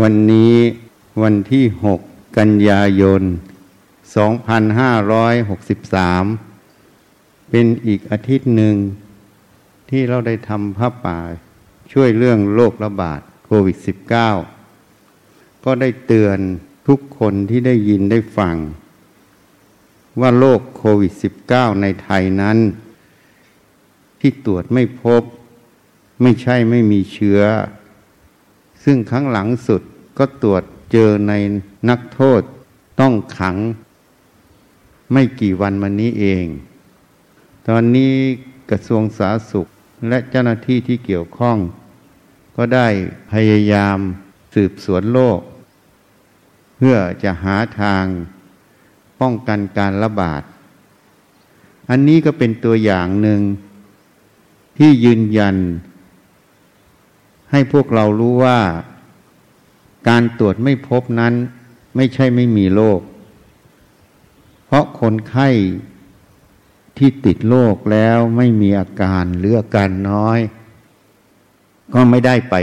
วันนี้วันที่ 6 กันยายน 2563 เป็นอีกอาทิตย์หนึ่งที่เราได้ทำพระป่า ช่วยเรื่องโรคระบาดโควิด -19 ก็ได้เตือนทุกคนที่ได้ยินได้ฟัง ว่าโรคโควิด -19 ในไทยนั้น ที่ตรวจไม่พบ ไม่ใช่ไม่มีเชื้อ ซึ่งครั้งหลังสุดก็ตรวจเจอในนักโทษต้องขังไม่กี่วันมานี้เอง ตอนนี้กระทรวงสาธารณสุขและเจ้าหน้าที่ที่เกี่ยวข้อง ก็ได้พยายามสืบสวนโรคเพื่อจะหาทางป้องกันการระบาด อันนี้ก็เป็นตัวอย่างหนึ่งที่ยืนยัน ให้พวกเรารู้ว่า การตรวจไม่พบนั้นไม่ใช่ไม่มีโรค เพราะคนไข้ที่ติดโรคแล้วไม่มีอาการหรืออาการน้อย ก็ไม่ได้ไป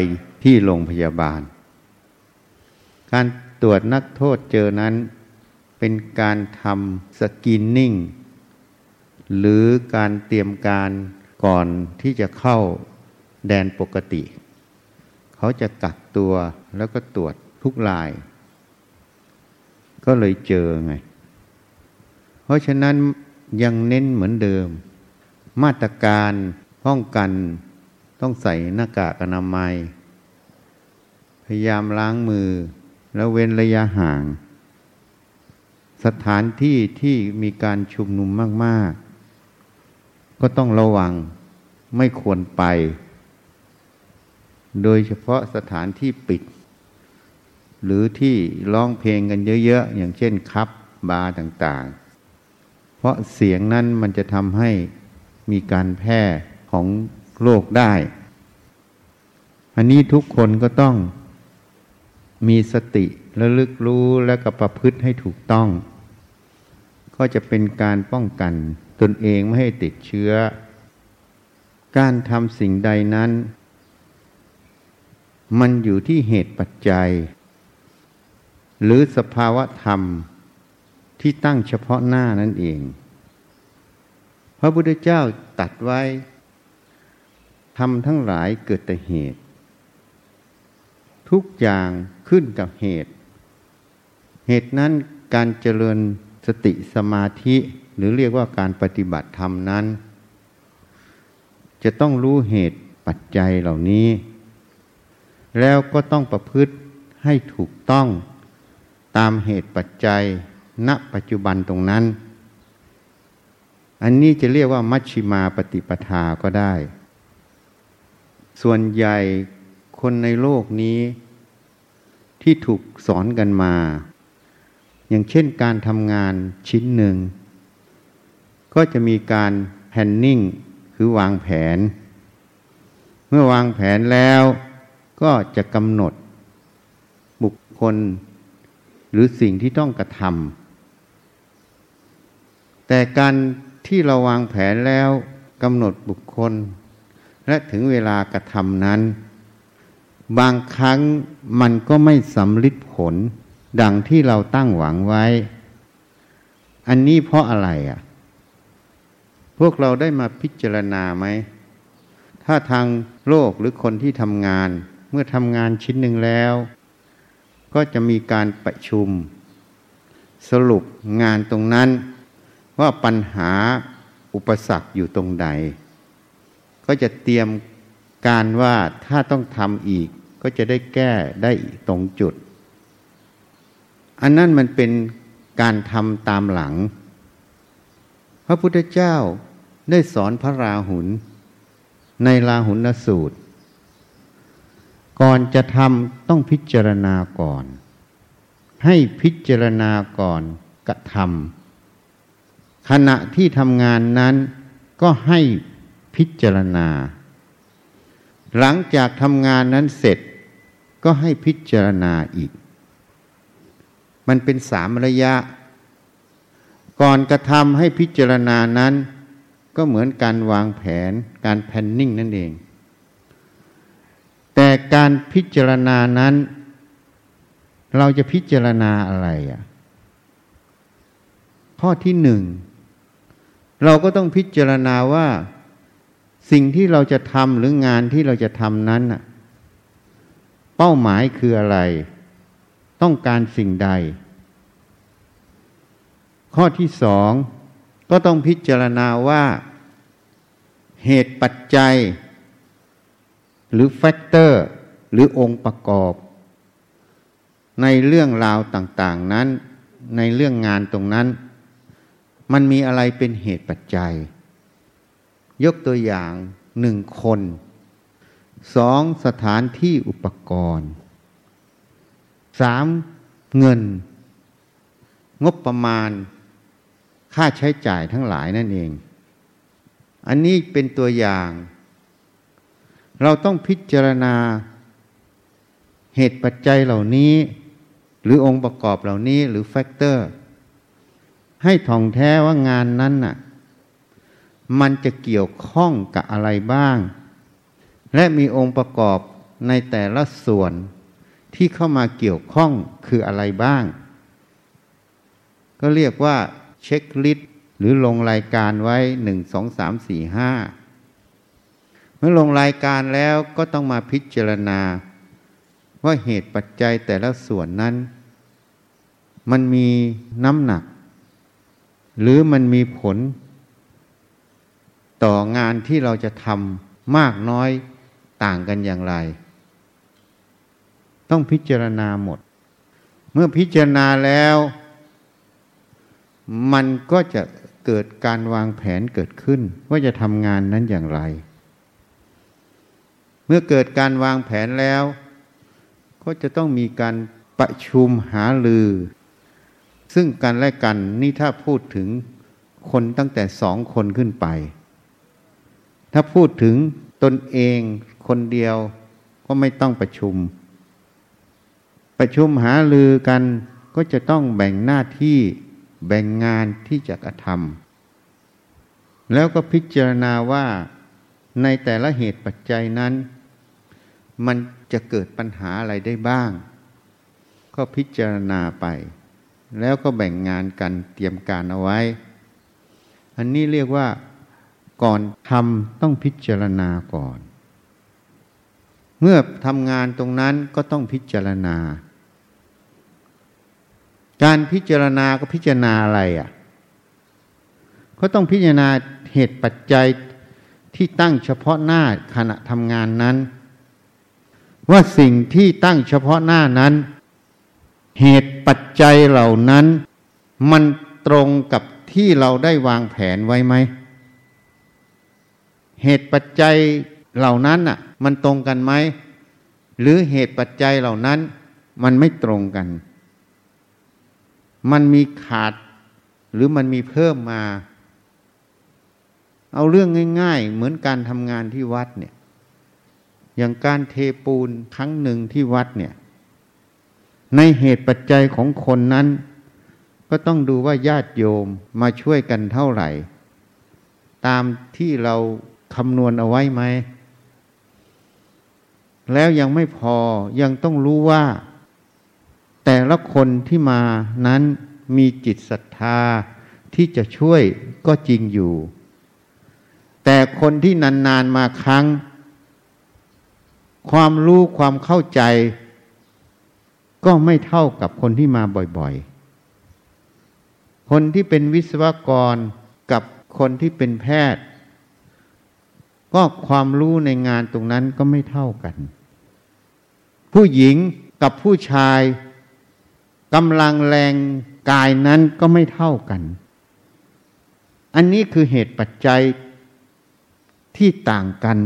ที่โรงพยาบาล การตรวจนักโทษเจอนั้น เป็นการทำสกินนิ่ง หรือการเตรียมการก่อนที่จะเข้าแดนปกติ เขาจะกักตัวแล้วก็ตรวจทุกราย ก็เลยเจอไง เพราะฉะนั้นยังเน้นเหมือนเดิม มาตรการป้องกันต้องใส่หน้ากากอนามัย พยายามล้างมือ แล้วเว้นระยะห่าง สถานที่ที่มีการชุมนุมมาก ๆ ก็ต้องระวังไม่ควรไป โดยเฉพาะสถานที่ปิด หรือที่ร้องเพลงกันเยอะๆ อย่างเช่นคับบาร์ต่างๆ เพราะเสียงนั้นมันจะทำให้มีการแพร่ของโรคได้ อันนี้ทุกคนก็ต้องมีสติระลึกรู้และก็ประพฤติให้ถูกต้อง ก็จะเป็นการป้องกันตนเองไม่ให้ติดเชื้อ การทำสิ่งใดนั้น มันอยู่ที่เหตุปัจจัย หรือสภาวะธรรมที่ตั้งเฉพาะหน้านั่นเอง พระพุทธเจ้าตัดไว้ทำทั้งหลายเกิดแต่เหตุ ทุกอย่างขึ้นกับเหตุ เหตุนั้นการเจริญสติสมาธิหรือเรียกว่าการปฏิบัติธรรมนั้น จะต้องรู้เหตุปัจจัยเหล่านี้ แล้วก็ต้องประพฤติให้ถูกต้องตามเหตุปัจจัยณปัจจุบันตรงนั้น อันนี้จะเรียกว่ามัชชิมาปฏิปทาก็ได้ ส่วนใหญ่คนในโลกนี้ที่ถูกสอนกันมา อย่างเช่นการทำงานชิ้นหนึ่ง ก็จะมีการแพนนิ่งคือวางแผน เมื่อวางแผนแล้ว ก็จะกำหนดบุคคล หรือสิ่งที่ต้องกระทำแต่การที่เราวางแผนแล้วกำหนดบุคคล และถึงเวลากระทำนั้น บางครั้งมันก็ไม่สำลิดผล ดังที่เราตั้งหวังไว้ อันนี้เพราะอะไรอะ พวกเราได้มาพิจารณาไหม ถ้าทางโลกหรือคนที่ทำงาน มื่อทำงานชิ้นหนึ่งแล้ว ก็จะมีการประชุม สรุปงานตรงนั้น ว่าปัญหาอุปสรรคอยู่ตรงใด ก็จะเตรียมการว่าถ้าต้องทำอีก ก็จะได้แก้ได้ตรงจุด อันนั้นมันเป็นการทำตามหลัง พระพุทธเจ้าได้สอนพระราหุลในราหุลสูตร ก่อนจะทำต้องพิจารณาก่อน ให้พิจารณาก่อนกระทำขณะที่ทำงานนั้นก็ให้พิจารณา หลังจากทำงานนั้นเสร็จก็ให้พิจารณาอีก มันเป็นสามระยะ ก่อนกระทำให้พิจารณานั้น ก็เหมือนการวางแผนการแพนนิ่งนั่นเอง แต่การพิจารณานั้น เราจะพิจารณาอะไรอะข้อที่หนึ่ง เราก็ต้องพิจารณาว่า สิ่งที่เราจะทำหรืองานที่เราจะทำนั้นอะเป้าหมายคืออะไร ต้องการสิ่งใด ข้อที่สอง ก็ต้องพิจารณาว่า เหตุปัจจัย หรือแฟกเตอร์ หรือองค์ประกอบ ในเรื่องราวต่างๆนั้น ในเรื่องงานตรงนั้น มันมีอะไรเป็นเหตุปัจจัย ยกตัวอย่างหนึ่งคนสองสถานที่อุปกรณ์สามเงิน งบประมาณ ค่าใช้จ่ายทั้งหลายนั่นเอง อันนี้เป็นตัวอย่าง เราต้องพิจารณาเหตุปัจจัยเหล่านี้ หรือองค์ประกอบเหล่านี้หรือแฟกเตอร์ ให้ท่องแท้ว่างานนั้นน่ะ มันจะเกี่ยวข้องกับอะไรบ้าง และมีองค์ประกอบในแต่ละส่วนที่เข้ามาเกี่ยวข้องคืออะไรบ้าง ก็เรียกว่าเช็คลิสต์หรือลงรายการไว้หนึ่งสองสามสี่ห้า มื่อลงรายการแล้วก็ต้องมาพิจารณา ว่าเหตุปัจจัยแต่ละส่วนนั้น มันมีน้ำหนัก หรือมันมีผล ต่องานที่เราจะทำมากน้อยต่างกันอย่างไร ต้องพิจารณาหมด เมื่อพิจารณาแล้ว มันก็จะเกิดการวางแผนเกิดขึ้น ว่าจะทำงานนั้นอย่างไร เมื่อเกิดการวางแผนแล้ว ก็จะต้องมีการประชุมหาลือ ซึ่งกันและกันนี่ถ้าพูดถึงคนตั้งแต่สองคนขึ้นไป ถ้าพูดถึงตนเองคนเดียวก็ไม่ต้องประชุม ประชุมหาลือกันก็จะต้องแบ่งหน้าที่แบ่งงานที่จะกระทำแล้วก็พิจารณาว่าในแต่ละเหตุปัจจัยนั้น มันจะเกิดปัญหาอะไรได้บ้าง ก็พิจารณาไป แล้วก็แบ่งงานกันเตรียมการเอาไว้ อันนี้เรียกว่าก่อนทำต้องพิจารณาก่อน เมื่อทำงานตรงนั้นก็ต้องพิจารณา การพิจารณาก็พิจารณาอะไรอะ ก็ต้องพิจารณาเหตุปัจจัยที่ตั้งเฉพาะหน้าขณะทำงานนั้น ว่าสิ่งที่ตั้งเฉพาะหน้านั้น เหตุปัจจัยเหล่านั้น มันตรงกับที่เราได้วางแผนไว้ไหม เหตุปัจจัยเหล่านั้นอะ มันตรงกันไหม หรือเหตุปัจจัยเหล่านั้น มันไม่ตรงกัน มันมีขาด หรือมันมีเพิ่มมา เอาเรื่องง่าย ๆ เหมือนการทำงานที่วัดเนี่ย อย่างการเทปูนครั้งหนึ่งที่วัดเนี่ย ในเหตุปัจจัยของคนนั้น ก็ต้องดูว่าญาติโยมมาช่วยกันเท่าไหร่ ตามที่เราคำนวณเอาไว้ไหม แล้วยังไม่พอยังต้องรู้ว่า แต่ละคนที่มานั้นมีจิตศรัทธาที่จะช่วยก็จริงอยู่ แต่คนที่นานๆมาครั้ง ความรู้ความเข้าใจ ก็ไม่เท่ากับคนที่มาบ่อยๆ คนที่เป็นวิศวกรกับคนที่เป็นแพทย์ ก็ความรู้ในงานตรงนั้นก็ไม่เท่ากัน ผู้หญิงกับผู้ชายกำลังแรงกายนั้นก็ไม่เท่ากัน อันนี้คือเหตุปัจจัยที่ต่างกัน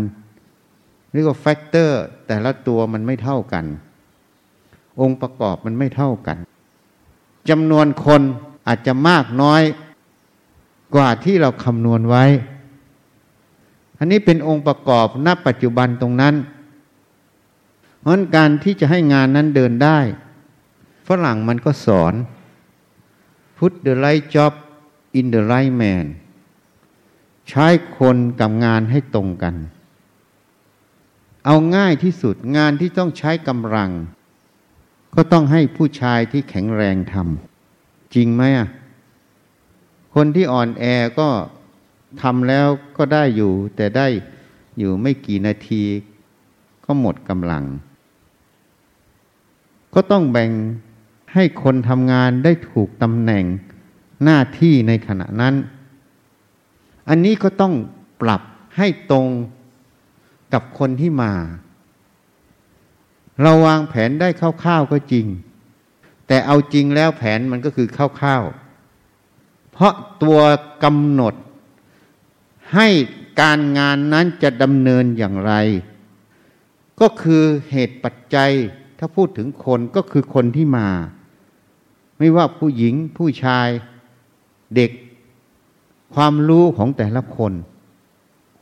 เรียกว่าแฟกเตอร์แต่ละตัวมันไม่เท่ากัน องค์ประกอบมันไม่เท่ากันจำนวนคนอาจจะมากน้อยกว่าที่เราคำนวณไว้ อันนี้เป็นองค์ประกอบณปัจจุบันตรงนั้น เพราะการที่จะให้งานนั้นเดินได้ ฝรั่งมันก็สอน put the right job in the right man ใช้คนกับงานให้ตรงกัน เอาง่ายที่สุดงานที่ต้องใช้กำลัง ก็ต้องให้ผู้ชายที่แข็งแรงทำจริงไหมอะคนที่อ่อนแอก็ทำแล้วก็ได้อยู่ แต่ได้อยู่ไม่กี่นาที ก็หมดกำลัง ก็ต้องแบ่งให้คนทำงานได้ถูกตำแหน่งหน้าที่ในขณะนั้น อันนี้ก็ต้องปรับให้ตรง กับคนที่มา เราวางแผนได้คร่าวๆก็จริง แต่เอาจริงแล้วแผนมันก็คือคร่าวๆเพราะตัวกำหนด ให้การงานนั้นจะดำเนินอย่างไร ก็คือเหตุปัจจัยถ้าพูดถึงคนก็คือคนที่มา ไม่ว่าผู้หญิงผู้ชายเด็กความรู้ของแต่ละคน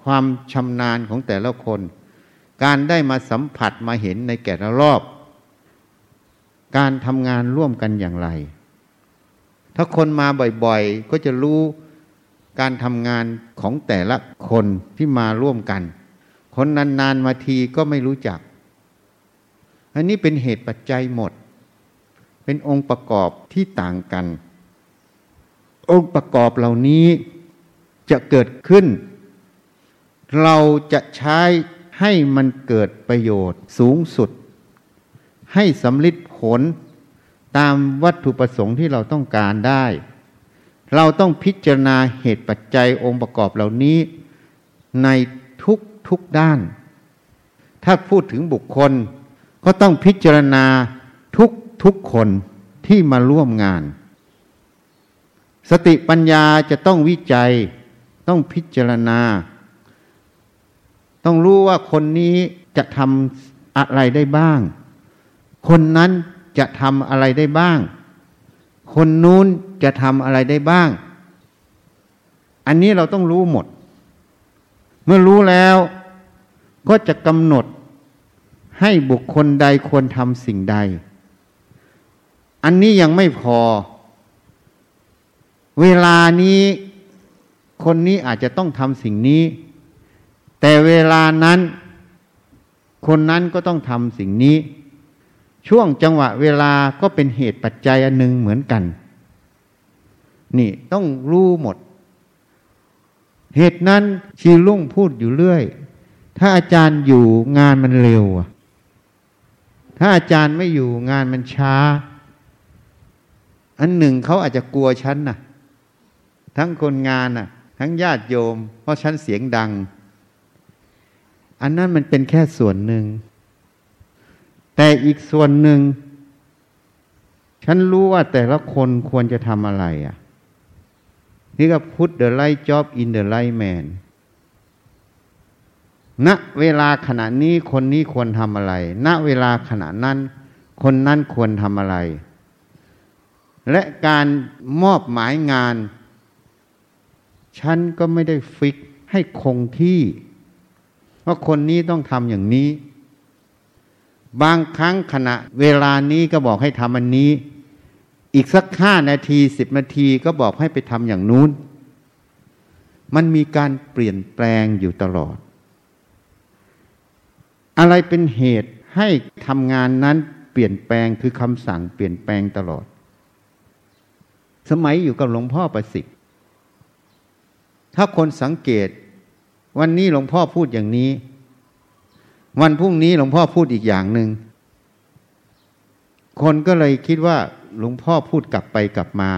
ความชำนาญของแต่ละคน การได้มาสัมผัสมาเห็นในแก่ละรอบ การทำงานร่วมกันอย่างไร ถ้าคนมาบ่อยๆ ก็จะรู้การทำงานของแต่ละคนที่มาร่วมกัน คนนานๆมาทีก็ไม่รู้จัก อันนี้เป็นเหตุปัจจัยหมด เป็นองค์ประกอบที่ต่างกัน องค์ประกอบเหล่านี้จะเกิดขึ้น เราจะใช้ให้มันเกิดประโยชน์สูงสุด ให้สำลิดผลตามวัตถุประสงค์ที่เราต้องการได้ เราต้องพิจารณาเหตุปัจจัยองค์ประกอบเหล่านี้ในทุกทุกด้าน ถ้าพูดถึงบุคคลก็ต้องพิจารณาทุกทุกคนที่มาร่วมงาน สติปัญญาจะต้องวิจัยต้องพิจารณา ต้องรู้ว่าคนนี้จะทำอะไรได้บ้าง คนนั้นจะทำอะไรได้บ้าง คนนู้นจะทำอะไรได้บ้าง อันนี้เราต้องรู้หมด เมื่อรู้แล้ว ก็จะกำหนดให้บุคคลใดควรทำสิ่งใด อันนี้ยังไม่พอ เวลานี้คนนี้อาจจะต้องทำสิ่งนี้ แต่เวลานั้น คนนั้นก็ต้องทำสิ่งนี้ ช่วงจังหวะเวลาก็เป็นเหตุปัจจัยอันหนึ่งเหมือนกัน นี่ต้องรู้หมด เหตุนั้นชีลุ่งพูดอยู่เรื่อย ถ้าอาจารย์อยู่งานมันเร็วถ้าอาจารย์ไม่อยู่งานมันช้า อันหนึ่งเขาอาจจะกลัวฉันนะ่ะ ทั้งคนงานน่ะ ทั้งญาติโยม เพราะฉันเสียงดัง อันนั้นมันเป็นแค่ส่วนหนึ่ง แต่อีกส่วนหนึ่ง ฉันรู้ว่าแต่ละคนควรจะทำอะไรอะนี่ก็ put the right job in the right man ณเวลาขณะนี้คนนี้ควรทำอะไร ณเวลาขณะนั้น คนนั้นควรทำอะไร และการมอบหมายงาน ฉันก็ไม่ได้ฟิกให้คงที่ ว่าคนนี้ต้องทำอย่างนี้ บางครั้งขณะเวลานี้ก็บอกให้ทำอันนี้ อีกสักห้านาทีสิบนาทีก็บอกให้ไปทำอย่างนู้น มันมีการเปลี่ยนแปลงอยู่ตลอด อะไรเป็นเหตุให้ทำงานนั้นเปลี่ยนแปลงคือคำสั่งเปลี่ยนแปลงตลอด สมัยอยู่กับหลวงพ่อประสิทธิ์ถ้าคนสังเกต วันนี้หลวงพ่อพูดอย่างนี้ วันพรุ่งนี้หลวงพ่อพูดอีกอย่างหนึ่ง คนก็เลยคิดว่าหลวงพ่อพูดกลับไปกลับมา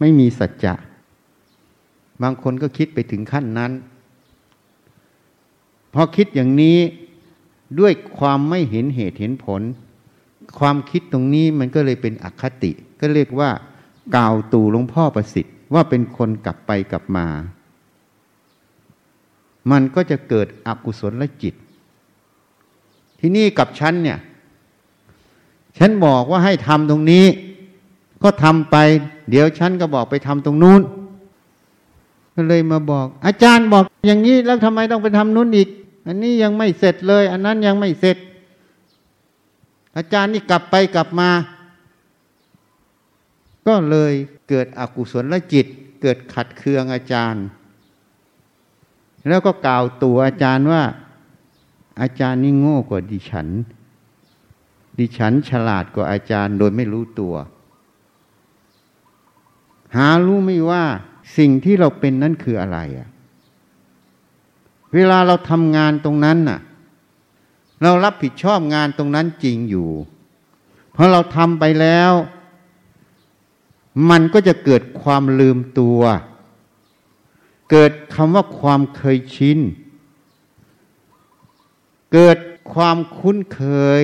ไม่มีสัจจะ บางคนก็คิดไปถึงขั้นนั้น พอคิดอย่างนี้ด้วยความไม่เห็นเหตุเห็นผล ความคิดตรงนี้มันก็เลยเป็นอคติ ก็เรียกว่ากล่าวตู่หลวงพ่อประสิทธิ์ว่าเป็นคนกลับไปกลับมา มันก็จะเกิดอกุศลและจิต ที่นี่กับฉันเนี่ย ฉันบอกว่าให้ทำตรงนี้ ก็ทำไป เดี๋ยวฉันก็บอกไปทำตรงนู้นก็เลยมาบอก อาจารย์บอกอย่างนี้แล้วทำไมต้องไปทำนู้นอีก อันนี้ยังไม่เสร็จเลย อันนั้นยังไม่เสร็จ อาจารย์นี่กลับไปกลับมา ก็เลยเกิดอกุศลและจิต เกิดขัดเคืองอาจารย์ แล้วก็กล่าวตัวอาจารย์ว่า อาจารย์นี่โง่กว่าดิฉัน ดิฉันฉลาดกว่าอาจารย์โดยไม่รู้ตัว หารู้ไม่ว่าสิ่งที่เราเป็นนั้นคืออะไรอะเวลาเราทำงานตรงนั้นน่ะ เรารับผิดชอบงานตรงนั้นจริงอยู่เพราะเราทำไปแล้ว มันก็จะเกิดความลืมตัว เกิดคำว่าความเคยชิน เกิดความคุ้นเคย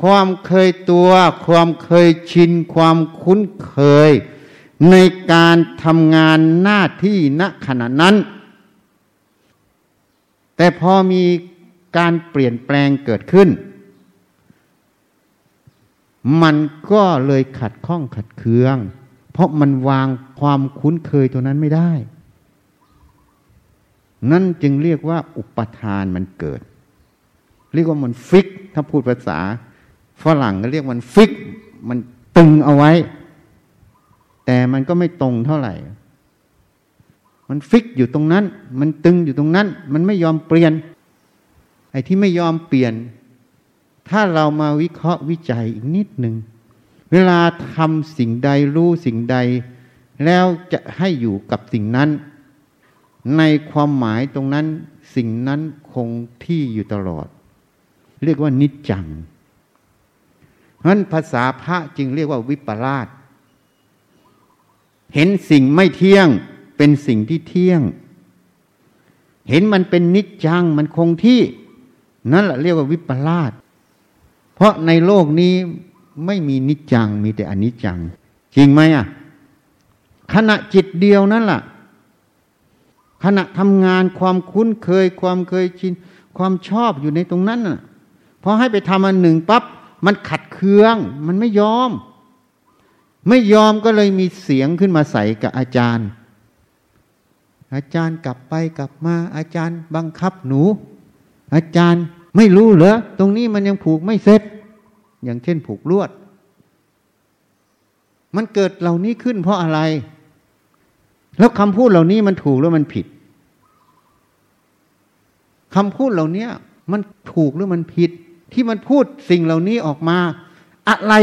ความเคยตัว ความเคยชิน ความคุ้นเคย ในการทำงานหน้าที่ณขณะนั้น แต่พอมีการเปลี่ยนแปลงเกิดขึ้น มันก็เลยขัดข้องขัดเคือง เพราะมันวางความคุ้นเคยตัวนั้นไม่ได้ นั่นจึงเรียกว่าอุปทานมันเกิด เรียกว่ามันฟิก ถ้าพูดภาษาฝรั่งก็เรียกมันฟิก มันตึงเอาไว้ แต่มันก็ไม่ตรงเท่าไหร่ มันฟิกอยู่ตรงนั้น มันตึงอยู่ตรงนั้น มันไม่ยอมเปลี่ยน ไอ้ที่ไม่ยอมเปลี่ยน ถ้าเรามาวิเคราะห์วิจัยอีกนิดหนึ่ง เวลาทำสิ่งใดรู้สิ่งใด แล้วจะให้อยู่กับสิ่งนั้น ในความหมายตรงนั้นสิ่งนั้นคงที่อยู่ตลอด เรียกว่านิจจังเพราะนั้นภาษาพระจึงเรียกว่าวิปลาสเห็นสิ่งไม่เที่ยงเป็นสิ่งที่เที่ยง เห็นมันเป็นนิจจังมันคงที่ นั่นแหละเรียกว่าวิปลาสเพราะในโลกนี้ ไม่มีนิจจังมีแต่อนิจจัง จริงไหมอะ ขณะจิตเดียวนั่นแหละขณะทำงานความคุ้นเคย ความเคยชิน ความชอบอยู่ในตรงนั้นน่ะพอให้ไปทำอันหนึ่งปับ๊บมันขัดเคือง มันไม่ยอม ไม่ยอมก็เลยมีเสียงขึ้นมาใส่กับอาจารย์ อาจารย์กลับไปกลับมา อาจารย์บังคับหนู อาจารย์ไม่รู้เหรอตรงนี้มันยังผูกไม่เสร็จ อย่างเช่นผูกลวด มันเกิดเหล่านี้ขึ้นเพราะอะไร แล้วคำพูดเหล่านี้มันถูกหรือมันผิดคำพูดเหล่านี้มันถูกหรือมันผิด ที่มันพูดสิ่งเหล่านี้ออกมา อะไร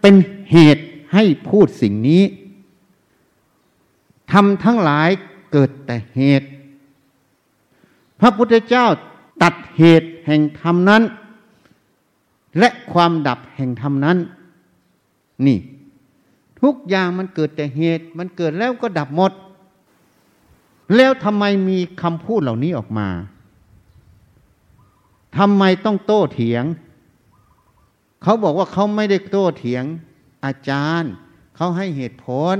เป็นเหตุให้พูดสิ่งนี้ทำทั้งหลายเกิดแต่เหตุ พระพุทธเจ้าตัดเหตุแห่งธรรมนั้น และความดับแห่งธรรมนั้น นี่ ทุกอย่างมันเกิดแต่เหตุ มันเกิดแล้วก็ดับหมด แล้วทำไมมีคำพูดเหล่านี้ออกมาทำไมต้องโต้เถียง เขาบอกว่าเขาไม่ได้โต้เถียง อาจารย์ เขาให้เหตุผล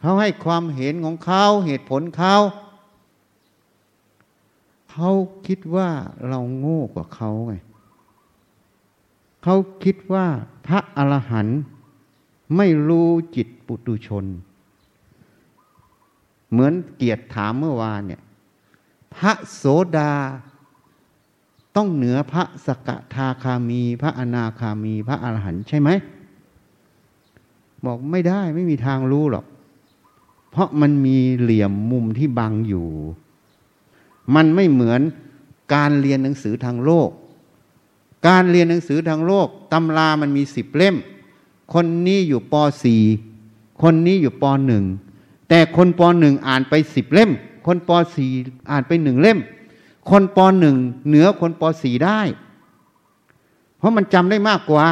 เขาให้ความเห็นของเขาเหตุผลเขาเขาคิดว่าเราโง่กว่าเขาไง เขาคิดว่าพระอรหันต์ไม่รู้จิตปุตุชน เหมือนเกียรติถามเมื่อวานเนี่ย พระโสดาต้องเหนือพระสกทาคามี พระอนาคามี พระอรหันต์ใช่ไหม บอกไม่ได้ไม่มีทางรู้หรอก เพราะมันมีเหลี่ยมมุมที่บังอยู่ มันไม่เหมือนการเรียนหนังสือทางโลก การเรียนหนังสือทางโลกตำรามันมีสิบเล่ม คนนี้อยู่ปสี่คนนี้อยู่ปหนึ่งแต่คนปหนึ่งอ่านไปสิบเล่ม คนปสี่อ่านไปหนึ่งเล่ม คนปหนึ่งเหนือคนปสี่ได้ เพราะมันจำได้มากกว่า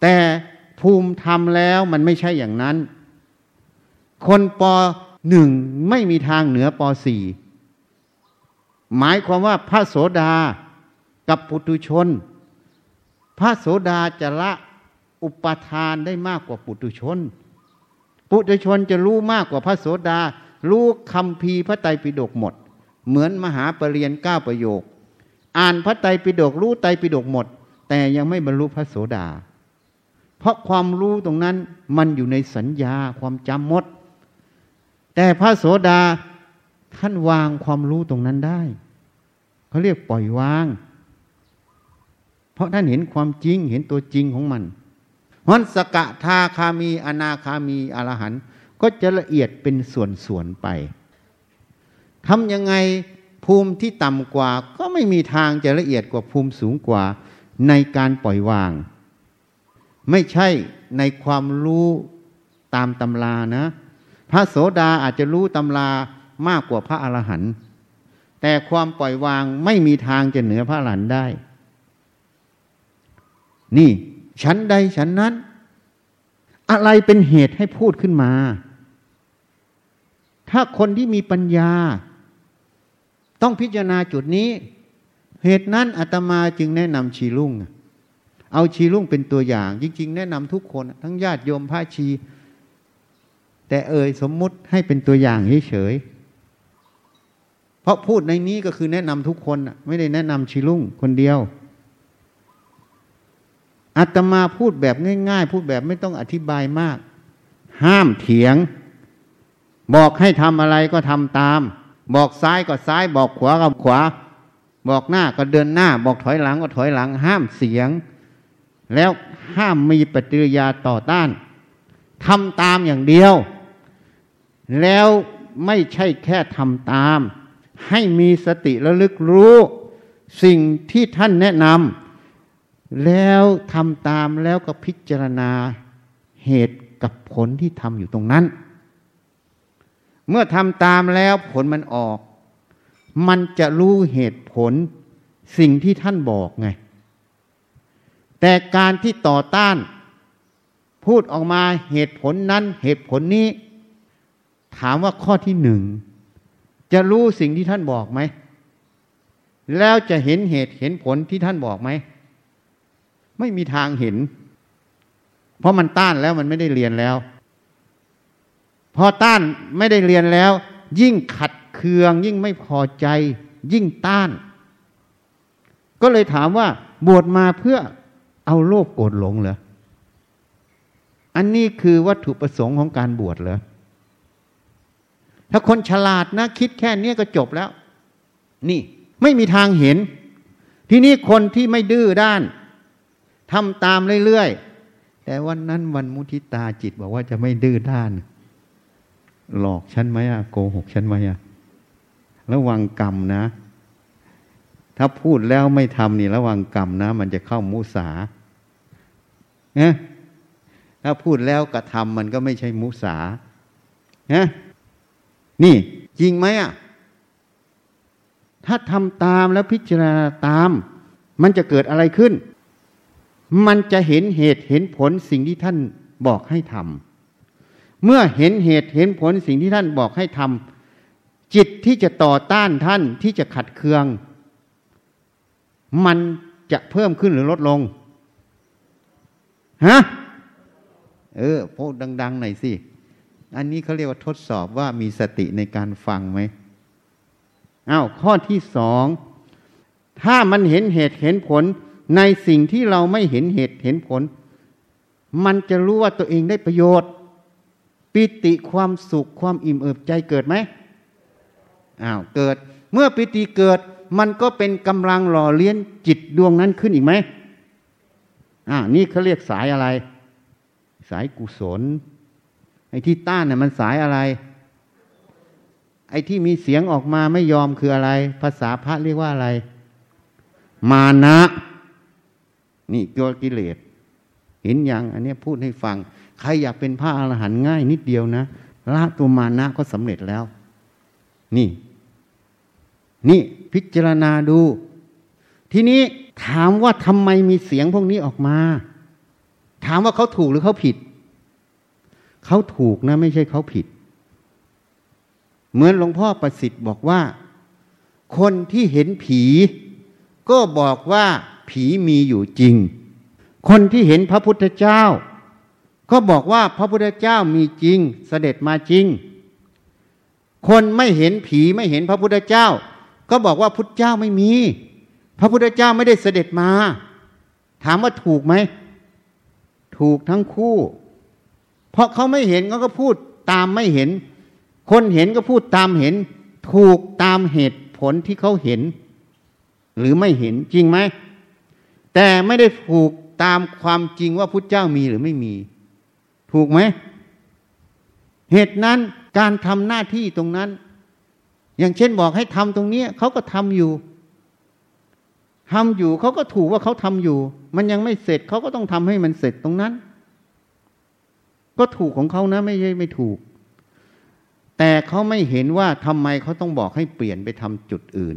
แต่ภูมิธรรมแล้วมันไม่ใช่อย่างนั้น คนปหนึ่งไม่มีทางเหนือปสี่หมายความว่าพระโสดา กับปุตุชน พระโสดาจะละอุปทานได้มากกว่าปุตุชน ปุตุชนจะรู้มากกว่าพระโสดา รู้คำพีพระไตรปิฎกหมด เหมือนมหาปรริญญาเก้าประโยค อ่านพระไตรปิฎกรู้ไตรปิฎกหมด แต่ยังไม่บรรลุพระโสดา เพราะความรู้ตรงนั้นมันอยู่ในสัญญาความจำหมด แต่พระโสดาท่านวางความรู้ตรงนั้นได้ เขาเรียกปล่อยวาง ราะท่านเห็นความจริงเห็นตัวจริงของมันเพราะสกทาคามี อนาคามีอรหันต์ก็จะละเอียดเป็นส่วนๆไปทำยังไงภูมิที่ต่ำกว่า ก็ไม่มีทางจะละเอียดกว่าภูมิสูงกว่าในการปล่อยวาง ไม่ใช่ในความรู้ตามตำรานะ พระโสดาอาจจะรู้ตำรามากกว่าพระอรหันต์แต่ความปล่อยวางไม่มีทางจะเหนือพระอรหันต์ได้ นี่ฉันใดฉันนั้น อะไรเป็นเหตุให้พูดขึ้นมา ถ้าคนที่มีปัญญา ต้องพิจารณาจุดนี้ เหตุนั้นอาตมาจึงแนะนำชีลุ่ง เอาชีลุ่งเป็นตัวอย่าง จริง ๆ แนะนำทุกคน ทั้งญาติโยมพระชี แต่เอ่ยสมมุติให้เป็นตัวอย่างเฉยๆเพราะพูดในนี้ก็คือแนะนำทุกคน ไม่ได้แนะนำชีลุ่งคนเดียว อาตมาพูดแบบง่ายๆ พูดแบบไม่ต้องอธิบายมาก ห้ามเถียง บอกให้ทำอะไรก็ทำตาม บอกซ้ายก็ซ้าย บอกขวาก็ขวา บอกหน้าก็เดินหน้า บอกถอยหลังก็ถอยหลัง ห้ามเสียง แล้วห้ามมีปฏิกิริยาต่อต้านทำตามอย่างเดียว แล้วไม่ใช่แค่ทำตาม ให้มีสติระลึกรู้ สิ่งที่ท่านแนะนำ แล้วทำตามแล้วก็พิจารณาเหตุกับผลที่ทำอยู่ตรงนั้น เมื่อทำตามแล้วผลมันออก มันจะรู้เหตุผลสิ่งที่ท่านบอกไง แต่การที่ต่อต้าน พูดออกมาเหตุผลนั้นเหตุผลนี้ ถามว่าข้อที่หนึ่ง จะรู้สิ่งที่ท่านบอกไหม แล้วจะเห็นเหตุเห็นผลที่ท่านบอกไหม ไม่มีทางเห็น เพราะมันต้านแล้วมันไม่ได้เรียนแล้ว พอต้านไม่ได้เรียนแล้ว ยิ่งขัดเคือง ยิ่งไม่พอใจ ยิ่งต้าน ก็เลยถามว่า บวชมาเพื่อเอาโลภโกรธหลงเหรออันนี้คือวัตถุประสงค์ของการบวชเหรอถ้าคนฉลาดนะ คิดแค่นี้ก็จบแล้ว นี่ไม่มีทางเห็น ที่นี่คนที่ไม่ดื้อด้าน ทำตามเรื่อยๆ แต่วันนั้นวันมุทิตาจิตบอกว่าจะไม่ดื้อด้าน หลอกฉันไหมอะโกหกฉันไหมอะระวังกรรมนะ ถ้าพูดแล้วไม่ทำนี่ระวังกรรมนะ มันจะเข้ามุสาเนี่ยถ้าพูดแล้วกระทำมันก็ไม่ใช่มุสาเนี่ยนี่จริงไหมอะ ถ้าทำตามแล้วพิจารณาตาม มันจะเกิดอะไรขึ้น มันจะเห็นเหตุเห็นผลสิ่งที่ท่านบอกให้ทำเมื่อเห็นเหตุเห็นผลสิ่งที่ท่านบอกให้ทำจิตที่จะต่อต้านท่านที่จะขัดเคือง มันจะเพิ่มขึ้นหรือลดลงฮะเออพูดดัง ๆ หน่อยสิ อันนี้เขาเรียกว่าทดสอบว่ามีสติในการฟังไหมอา้าวข้อที่สอง ถ้ามันเห็นเหตุเห็นผล ในสิ่งที่เราไม่เห็นเหตุเห็นผล มันจะรู้ว่าตัวเองได้ประโยชน์ ปิติความสุขความอิ่มเอิบใจเกิดไหมอ้าวเกิด เมื่อปิติเกิด มันก็เป็นกำลังหล่อเลี้ยงจิตดวงนั้นขึ้นอีกไหมอ่านี่เขาเรียกสายอะไร สายกุศลไอ้ที่ต้านเนี่ยมันสายอะไร ไอ้ที่มีเสียงออกมาไม่ยอมคืออะไร ภาษาพระเรียกว่าอะไร มานะ นี่ตัวกิเลส เห็นยังอันนี้พูดให้ฟัง ใครอยากเป็นพระอรหันต์ง่ายนิดเดียวนะละตัวมานะก็สำเร็จแล้ว นี่ นี่พิจารณาดู ทีนี้ถามว่าทำไมมีเสียงพวกนี้ออกมา ถามว่าเขาถูกหรือเขาผิด เขาถูกนะไม่ใช่เขาผิด เหมือนหลวงพ่อประสิทธิ์บอกว่า คนที่เห็นผี ก็บอกว่าผีมีอยู่จริง คนที่เห็นพระพุทธเจ้า ก็บอกว่าพระพุทธเจ้ามีจริง เสด็จมาจริง คนไม่เห็นผีไม่เห็นพระพุทธเจ้า ก็บอกว่าพุทธเจ้าไม่มี พระพุทธเจ้าไม่ได้เสด็จมา ถามว่าถูกไหมถูกทั้งคู่ เพราะเขาไม่เห็นเขาก็พูดตามไม่เห็น คนเห็นก็พูดตามเห็น ถูกตามเหตุผลที่เขาเห็น หรือไม่เห็นจริงไหม แต่ไม่ได้ถูกตามความจริงว่าพุทธเจ้ามีหรือไม่มี ถูกไหม เหตุนั้นการทำหน้าที่ตรงนั้น อย่างเช่นบอกให้ทำตรงนี้เขาก็ทำอยู่ทำอยู่เขาก็ถูกว่าเขาทำอยู่ มันยังไม่เสร็จเขาก็ต้องทำให้มันเสร็จตรงนั้น ก็ถูกของเขานะไม่ใช่ไม่ถูก แต่เขาไม่เห็นว่าทำไมเขาต้องบอกให้เปลี่ยนไปทำจุดอื่น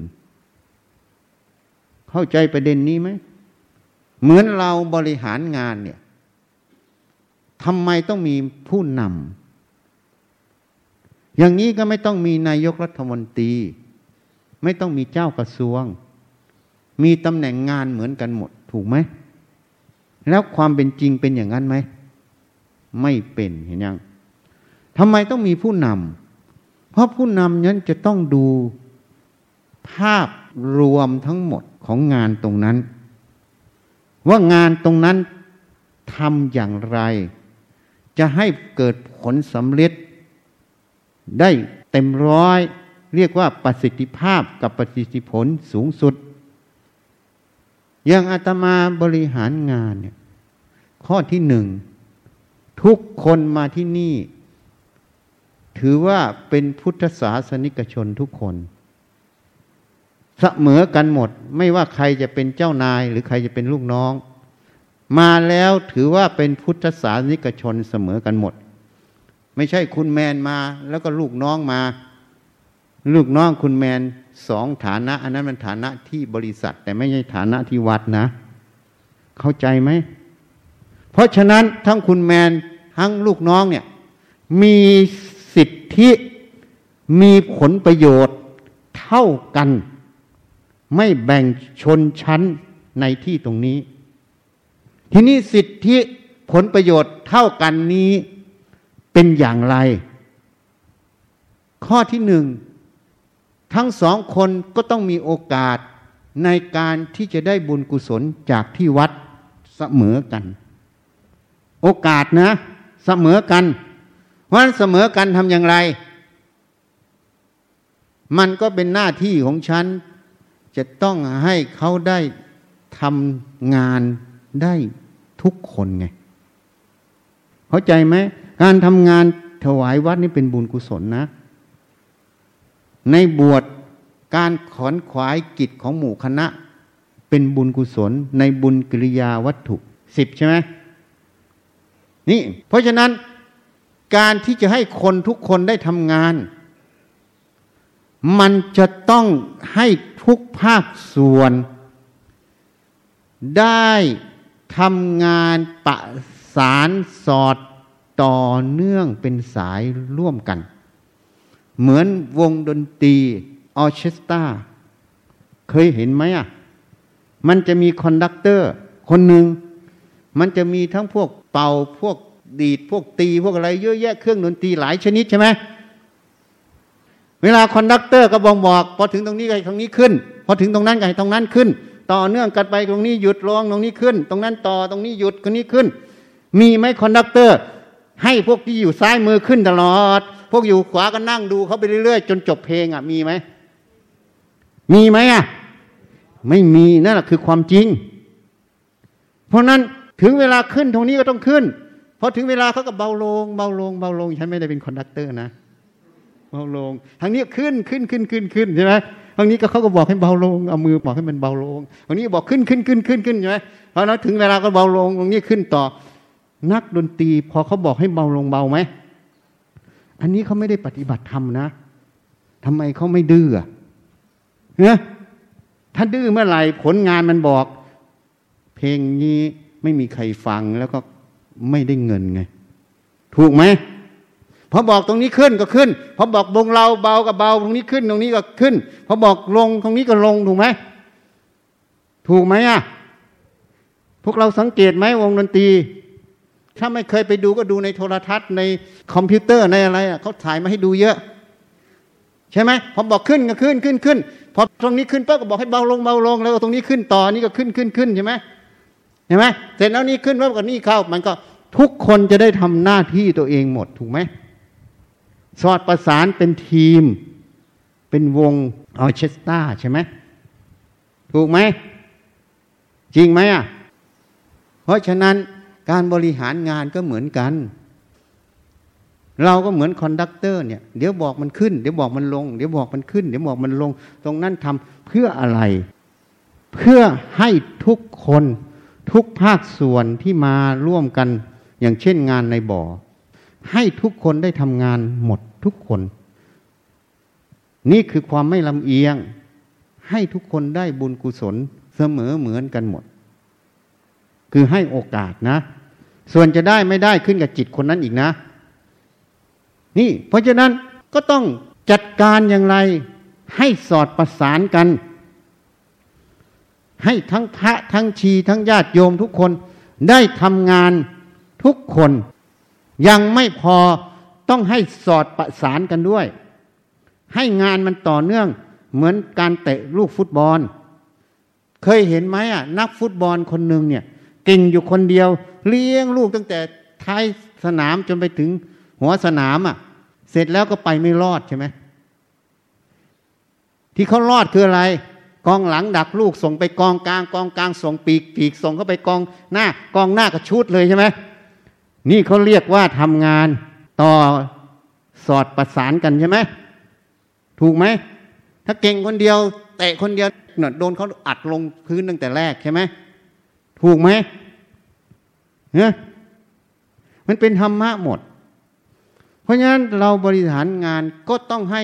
เข้าใจประเด็นนี้ไหม เหมือนเราบริหารงานเนี่ยทำไมต้องมีผู้นำอย่างนี้ก็ไม่ต้องมีนายกรัฐมนตรี ไม่ต้องมีเจ้ากระทรวง มีตำแหน่งงานเหมือนกันหมดถูกไหม แล้วความเป็นจริงเป็นอย่างนั้นไหม ไม่เป็นเห็นยังทำไมต้องมีผู้นำเพราะผู้นำนั้นจะต้องดูภาพรวมทั้งหมดของงานตรงนั้น ว่างานตรงนั้นทำอย่างไร จะให้เกิดผลสำเร็จ ได้เต็มร้อย เรียกว่าประสิทธิภาพกับประสิทธิผลสูงสุด อย่างอาตมาบริหารงานเนี่ยข้อที่หนึ่ง ทุกคนมาที่นี่ ถือว่าเป็นพุทธศาสนิกชนทุกคน เสมอกันหมด ไม่ว่าใครจะเป็นเจ้านายหรือใครจะเป็นลูกน้อง มาแล้วถือว่าเป็นพุทธศาสนิกชนเสมอกันหมด ไม่ใช่คุณแมนมาแล้วก็ลูกน้องมา ลูกน้องคุณแมนสองฐานะ อันนั้นมันฐานะที่บริษัท แต่ไม่ใช่ฐานะที่วัดนะ เข้าใจไหม เพราะฉะนั้นทั้งคุณแมนทั้งลูกน้องเนี่ย มีสิทธิมีผลประโยชน์เท่ากัน ไม่แบ่งชนชั้นในที่ตรงนี้ ทีนี้สิทธิผลประโยชน์เท่ากันนี้เป็นอย่างไร ข้อที่หนึ่ง ทั้งสองคนก็ต้องมีโอกาสในการที่จะได้บุญกุศลจากที่วัดเสมอกัน โอกาสนะ เสมอกัน เพราะนั้นเสมอกันทำอย่างไร มันก็เป็นหน้าที่ของฉัน จะต้องให้เขาได้ทำงานได้ทุกคนไง เข้าใจไหม การทำงานถวายวัดนี่เป็นบุญกุศลนะ ในบวชการขอนขวายกิจของหมู่คณะ เป็นบุญกุศล ในบุญกิริยาวัตถุสิบใช่ไหมนี่ เพราะฉะนั้นการที่จะให้คนทุกคนได้ทำงาน มันจะต้องให้ ทุกภาคส่วน ได้ทำงานประสานสอดต่อเนื่องเป็นสายร่วมกัน เหมือนวงดนตรีออเคสตราเคยเห็นไหมอะ มันจะมี conductor คนหนึ่ง มันจะมีทั้งพวกเป่าพวกดีดพวกตีพวกอะไรเยอะแยะเครื่องดนตรีหลายชนิดใช่ไหม เวลา conductor ก็บอกบอกพอถึงตรงนี้ก็ตรงนี้ขึ้น พอถึงตรงนั้นก็ตรงนั้นขึ้น ต่อเนื่องกันไปตรงนี้หยุดลงตรงนี้ขึ้น ตรงนั้นต่อตรงนี้หยุดตรงนี้ขึ้น มีไหม conductor ให้พวกที่อยู่ซ้ายมือขึ้นตลอด พวกอยู่ขวาก็นั่งดูเขาไปเรื่อยๆ จนจบเพลงอะมีไหมมีไหมอะไม่มีนั่นแหละคือความจริง เพราะนั้นถึงเวลาขึ้นตรงนี้ก็ต้องขึ้นพอถึงเวลาเขาก็เบาลง เบาลงเบาลงฉันไม่ได้เป็น conductor นะ เบาลงทางนี้ขึ้นขึ้นขึ้นขึ้นขึ้นใช่ไหมบางนี้ก็เขาก็บอกให้เบาลงเอามือบอกให้มันเบาลงบางนี้บอกขึ้นขึ้นขึ้นขึ้นขึ้นใช่ไหมพอเราถึงเวลาก็เบาลงตรงนี้ขึ้นต่อ นักดนตรีพอเขาบอกให้เบาลงเบาไหมอันนี้เขาไม่ได้ปฏิบัติธรรมนะทำไมเขาไม่ดื้อเนี่ยถ้าดื้อเมื่อไหร่ผลงานมันบอก เพลงนี้ไม่มีใครฟังแล้วก็ไม่ได้เงินไง ถูกไหม พอบอกตรงนี้ขึ้นก็ขึ้น พอบอกวงเราเบาก็เบาตรงนี้ขึ้นตรงนี้ก็ขึ้น พอบอกลงตรงนี้ก็ลงถูกไหมถูกไหมอะพวกเราสังเกตไหมวงดนตรี ถ้าไม่เคยไปดูก็ดูในโทรทัศน์ในคอมพิวเตอร์ในอะไรอะเขาถ่ายมาให้ดูเยอะ ใช่ไหมพอบอกขึ้นก็ขึ้นขึ้นขึ้นพอตรงนี้ขึ้นปั๊บก็บอกให้เบาลงเบาลงแล้วตรงนี้ขึ้นต่อนี่ก็ขึ้นขึ้นขึ้นใช่ไหมเห็นไหมเสร็จแล้วนี่ขึ้นปั๊บก็นี่เข้า มันก็ทุกคนจะได้ทำหน้าที่ตัวเองหมดถูกไหม สอดประสานเป็นทีม เป็นวงออเคสตราใช่ไหมถูกไหม จริงไหมอะ เพราะฉะนั้นการบริหารงานก็เหมือนกัน เราก็เหมือน conductor เนี่ย เดี๋ยวบอกมันขึ้น เดี๋ยวบอกมันลง เดี๋ยวบอกมันขึ้น เดี๋ยวบอกมันลง ตรงนั้นทำเพื่ออะไร เพื่อให้ทุกคนทุกภาคส่วนที่มาร่วมกัน อย่างเช่นงานในบ่อ ให้ทุกคนได้ทำงานหมดทุกคน นี่คือความไม่ลำเอียง ให้ทุกคนได้บุญกุศลเสมอเหมือนกันหมด คือให้โอกาสนะ ส่วนจะได้ไม่ได้ขึ้นกับจิตคนนั้นอีกนะ นี่ เพราะฉะนั้นก็ต้องจัดการอย่างไรให้สอดประสานกัน ให้ทั้งพระทั้งชีทั้งญาติโยมทุกคนได้ทำงานทุกคน ยังไม่พอต้องให้สอดประสานกันด้วย ให้งานมันต่อเนื่องเหมือนการเตะลูกฟุตบอล เคยเห็นไหมอะนักฟุตบอลคนหนึ่งเนี่ยเก่งอยู่คนเดียว เลี้ยงลูกตั้งแต่ท้ายสนามจนไปถึงหัวสนามอะ เสร็จแล้วก็ไปไม่รอดใช่ไหมที่เขารอดคืออะไร กองหลังดักลูกส่งไปกองกลาง กองกลางส่งปีกปีกส่งเข้าไปกองหน้ากองหน้าก็ชุดเลยใช่ไหม นี่เขาเรียกว่าทำงานต่อสอดประสานกันใช่ไหมถูกไหม ถ้าเก่งคนเดียวเตะคนเดียวเนี่ยโดนเขาอัดลงพื้นตั้งแต่แรกใช่ไหมถูกไหมเนี่ยมันเป็นธรรมะหมด เพราะฉะนั้นเราบริหารงานก็ต้องให้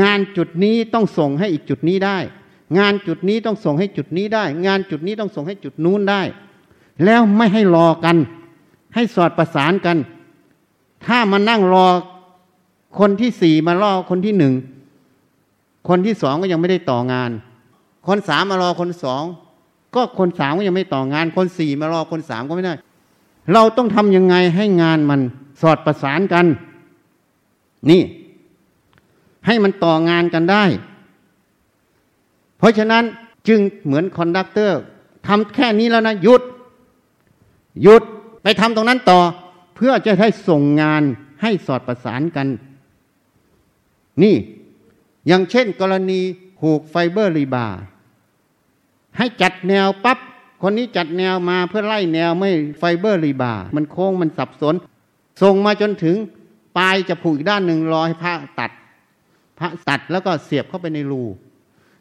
งานจุดนี้ต้องส่งให้อีกจุดนี้ได้ งานจุดนี้ต้องส่งให้จุดนี้ได้ งานจุดนี้ต้องส่งให้จุดนู้นได้ แล้วไม่ให้รอกัน ให้สอดประสานกัน ถ้ามานั่งรอคนที่สี่มารอคนที่หนึ่ง คนที่สองก็ยังไม่ได้ต่องาน คนสามมารอคนสอง ก็คนสามก็ยังไม่ต่องาน คนสี่มารอคนสามก็ไม่ได้ เราต้องทำยังไงให้งานมันสอดประสานกัน นี่ ให้มันต่องานกันได้ เพราะฉะนั้นจึงเหมือน conductor ทำแค่นี้แล้วนะหยุด หยุด ไปทำตรงนั้นต่อเพื่อจะให้ส่งงานให้สอดประสานกัน นี่อย่างเช่นกรณีผูก fiber rebar ให้จัดแนวปั๊บคนนี้จัดแนวมาเพื่อไล่แนวไม่ fiber rebar มันโค้งมันสับสน ส่งมาจนถึงปลายจะผูกอีกด้านหนึ่งรอให้พระตัด พระตัดแล้วก็เสียบเข้าไปในรู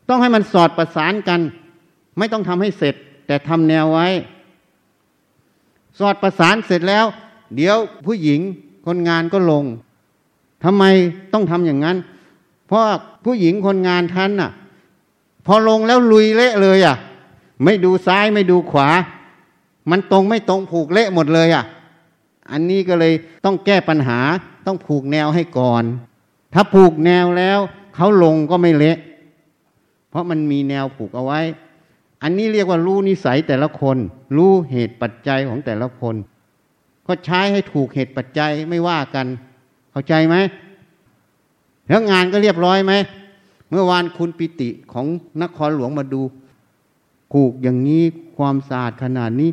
ต้องให้มันสอดประสานกัน ไม่ต้องทำให้เสร็จ แต่ทำแนวไว้ สอดประสานเสร็จแล้ว เดี๋ยวผู้หญิงคนงานก็ลงทำไมต้องทำอย่างนั้น เพราะผู้หญิงคนงานท่านน่ะ พอลงแล้วลุยเละเลยอะ ไม่ดูซ้ายไม่ดูขวา มันตรงไม่ตรงผูกเละหมดเลยอะ อันนี้ก็เลยต้องแก้ปัญหาต้องผูกแนวให้ก่อน ถ้าผูกแนวแล้วเขาลงก็ไม่เละ เพราะมันมีแนวผูกเอาไว้ อันนี้เรียกว่ารู้นิสัยแต่ละคน รู้เหตุปัจจัยของแต่ละคน ก็ใช้ให้ถูกเหตุปัจจัยไม่ว่ากัน เข้าใจไหมแล้วงานก็เรียบร้อยไหมเมื่อวานคุณปิติของนครหลวงมาดูผูกอย่างนี้ความสะอาดขนาดนี้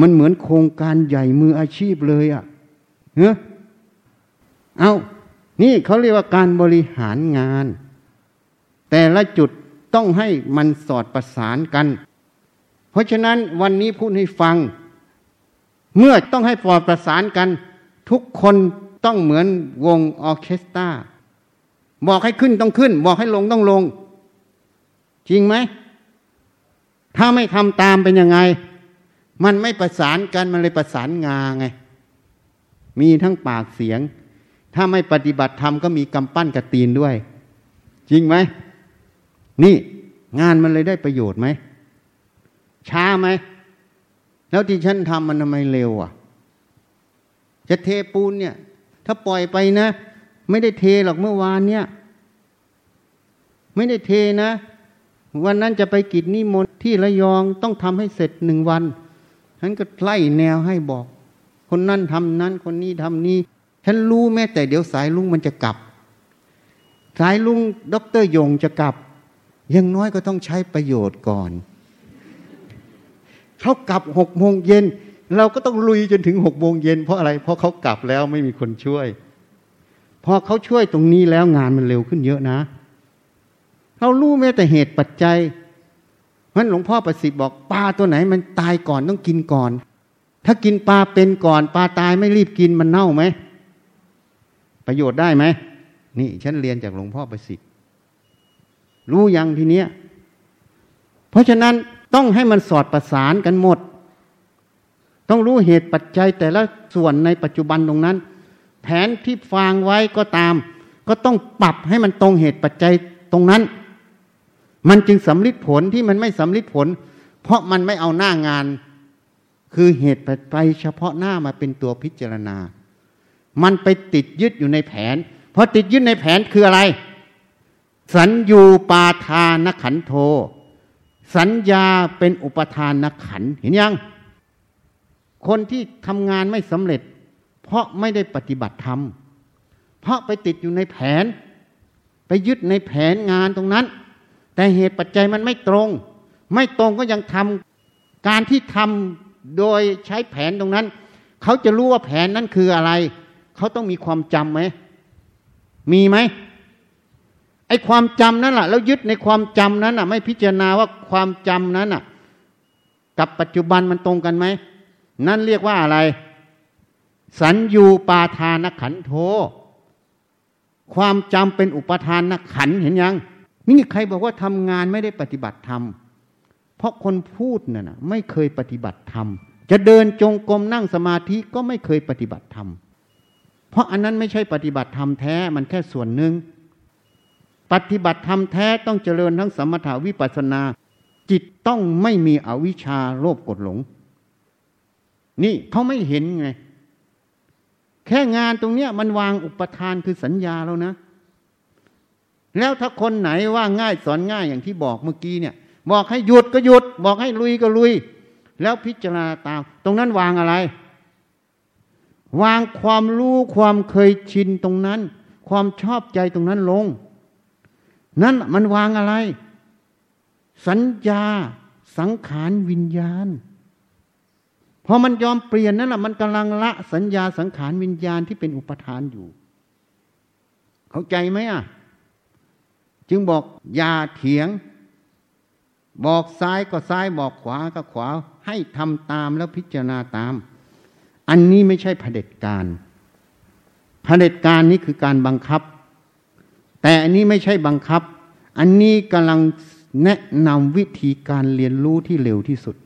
มันเหมือนโครงการใหญ่มืออาชีพเลยอะ่ะเฮ้เอานี่เขาเรียกว่าการบริหารงาน แต่ละจุด ต้องให้มันสอดประสานกัน เพราะฉะนั้นวันนี้พูดให้ฟัง เมื่อต้องให้สอดประสานกัน ทุกคนต้องเหมือนวงออเคสตราบอกให้ขึ้นต้องขึ้น บอกให้ลงต้องลง จริงไหม ถ้าไม่ทำตามเป็นยังไง มันไม่ประสานกันมันเลยประสานงาไง มีทั้งปากเสียง ถ้าไม่ปฏิบัติธรรมก็มีกำปั้นกระตีนด้วย จริงไหม นี่งานมันเลยได้ประโยชน์ไหม ช้าไหม แล้วที่ฉันทำมันทำไมเร็วอะ จะเทปูนเนี่ย ถ้าปล่อยไปนะ ไม่ได้เทหรอกเมื่อวานเนี่ย ไม่ได้เทนะ วันนั้นจะไปกิจนิมนต์ที่ระยองต้องทำให้เสร็จหนึ่งวันฉันก็ไล่แนวให้บอก คนนั้นทำนั้น คนนี้ทำนี้ ฉันรู้แม้แต่เดี๋ยวสายลุงมันจะกลับ สายลุงด็อกเตอร์ยงจะกลับ ยังน้อยก็ต้องใช้ประโยชน์ก่อน เขากลับหกโมงเย็น เราก็ต้องลุยจนถึงหกโมงเย็นเพราะอะไร เพราะเขากลับแล้วไม่มีคนช่วย พอเขาช่วยตรงนี้แล้วงานมันเร็วขึ้นเยอะนะเรารู้แม้แต่เหตุปัจจัยเพราะหลวงพ่อประสิทธิ์บอกปลาตัวไหนมันตายก่อนต้องกินก่อน ถ้ากินปลาเป็นก่อน ปลาตายไม่รีบกินมันเน่าไหมประโยชน์ได้ไหมนี่ฉันเรียนจากหลวงพ่อประสิทธิ์ รู้ยังทีเนี้ย เพราะฉะนั้นต้องให้มันสอดประสานกันหมด ต้องรู้เหตุปัจจัยแต่ละส่วนในปัจจุบันตรงนั้น แผนที่ฟางไว้ก็ตาม ก็ต้องปรับให้มันตรงเหตุปัจจัยตรงนั้น มันจึงสำลิดผลที่มันไม่สำลิดผล เพราะมันไม่เอาหน้างาน คือเหตุปัจจัยเฉพาะหน้ามาเป็นตัวพิจารณา มันไปติดยึดอยู่ในแผนเพราะติดยึดในแผนคืออะไร สัญญูปาทานขันโท สัญญาเป็นอุปทานขันเห็นยัง คนที่ทำงานไม่สำเร็จ เพราะไม่ได้ปฏิบัติธรรม เพราะไปติดอยู่ในแผน ไปยึดในแผนงานตรงนั้น แต่เหตุปัจจัยมันไม่ตรง ไม่ตรงก็ยังทำการที่ทำโดยใช้แผนตรงนั้น เขาจะรู้ว่าแผนนั้นคืออะไร เขาต้องมีความจำไหมมีไหม ไอ้ความจำนั่นแหละแล้วยึดในความจำนั้นอะ ไม่พิจารณาว่าความจำนั้นอะ กับปัจจุบันมันตรงกันไหมนั่นเรียกว่าอะไร สัญญูปาทานขันโท ความจำเป็นอุปทานขันเห็นยังนี่ใครบอกว่าทำงานไม่ได้ปฏิบัติธรรมเพราะคนพูดน่ะไม่เคยปฏิบัติธรรมจะเดินจงกรมนั่งสมาธิก็ไม่เคยปฏิบัติธรรมเพราะอันนั้นไม่ใช่ปฏิบัติธรรมแท้มันแค่ส่วนหนึ่ง ปฏิบัติธรรมแท้ต้องเจริญทั้งสมถาวิปัสนา จิตต้องไม่มีอวิชชาโลภกดหลง นี่เขาไม่เห็นไง แค่งานตรงเนี้ยมันวางอุปทานคือสัญญาแล้วนะ แล้วถ้าคนไหนว่าง่ายสอนง่ายอย่างที่บอกเมื่อกี้เนี่ย บอกให้หยุดก็หยุด บอกให้ลุยก็ลุย แล้วพิจารณาตาม ตรงนั้นวางอะไร วางความรู้ความเคยชินตรงนั้น ความชอบใจตรงนั้นลง นั่นมันวางอะไร สัญญาสังขารวิญญาณพอมันยอมเปลี่ยนนั่นแหละมันกำลังละสัญญาสังขารวิญญาณที่เป็นอุปทานอยู่ เข้าใจไหมอะ จึงบอกอย่าเถียง บอกซ้ายก็ซ้ายบอกขวาก็ขวา ให้ทำตามแล้วพิจารณาตาม อันนี้ไม่ใช่เผด็จการเผด็จการนี้คือการบังคับ แต่อันนี้ไม่ใช่บังคับ อันนี้กำลังแนะนำวิธีการเรียนรู้ที่เร็วที่สุด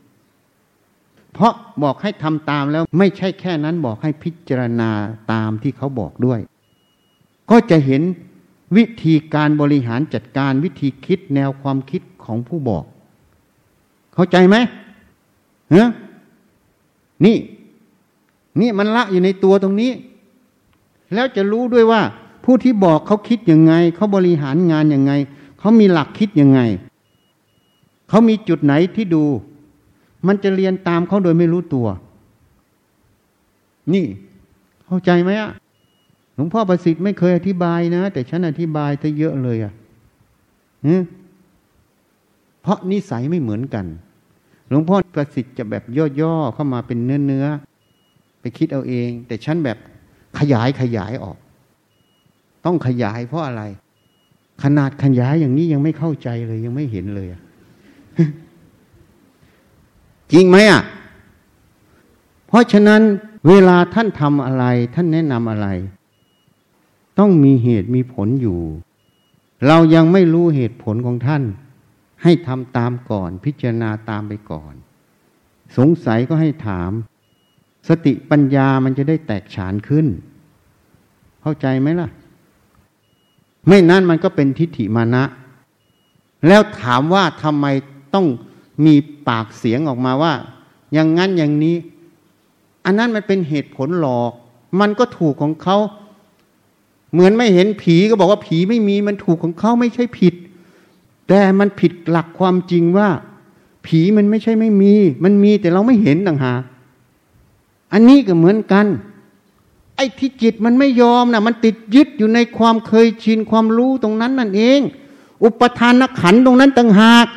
เพราะบอกให้ทำตามแล้วไม่ใช่แค่นั้นบอกให้พิจารณาตามที่เขาบอกด้วย ก็จะเห็นวิธีการบริหารจัดการวิธีคิดแนวความคิดของผู้บอก เข้าใจไหมเฮ้นี่ นี่มันละอยู่ในตัวตรงนี้ แล้วจะรู้ด้วยว่า ผู้ที่บอกเขาคิดยังไง เขาบริหารงานยังไง เขามีหลักคิดยังไง เขามีจุดไหนที่ดู มันจะเรียนตามเขาโดยไม่รู้ตัว นี่ เข้าใจไหมอะหลวงพ่อประสิทธิ์ไม่เคยอธิบายนะ แต่ฉันอธิบายซะเยอะเลยอะเพราะนิสัยไม่เหมือนกัน หลวงพ่อประสิทธิ์จะแบบย่อๆเข้ามาเป็นเนื้อๆไปคิดเอาเอง แต่ฉันแบบขยายขยายออก ต้องขยายเพราะอะไร ขนาดขยายอย่างนี้ยังไม่เข้าใจเลยยังไม่เห็นเลยจริงไหมอะ เพราะฉะนั้นเวลาท่านทำอะไร ท่านแนะนำอะไร ต้องมีเหตุมีผลอยู่ เรายังไม่รู้เหตุผลของท่าน ให้ทำตามก่อน พิจารณาตามไปก่อน สงสัยก็ให้ถาม สติปัญญามันจะได้แตกฉานขึ้น เข้าใจไหมล่ะ ไม่นั้นมันก็เป็นทิฏฐิมานะ แล้วถามว่าทำไมต้องมีปากเสียงออกมาว่า อย่างนั้นอย่างนี้ อันนั้นมันเป็นเหตุผลหลอก มันก็ถูกของเขา เหมือนไม่เห็นผีก็บอกว่าผีไม่มีมันถูกของเขาไม่ใช่ผิด แต่มันผิดหลักความจริงว่า ผีมันไม่ใช่ไม่มี มันมีแต่เราไม่เห็นต่างหากอันนี้ก็เหมือนกัน ไอ้ที่จิตมันไม่ยอมนะมันติดยึดอยู่ในความเคยชินความรู้ตรงนั้นนั่นเอง อุปทานขันตรงนั้นต่างหาก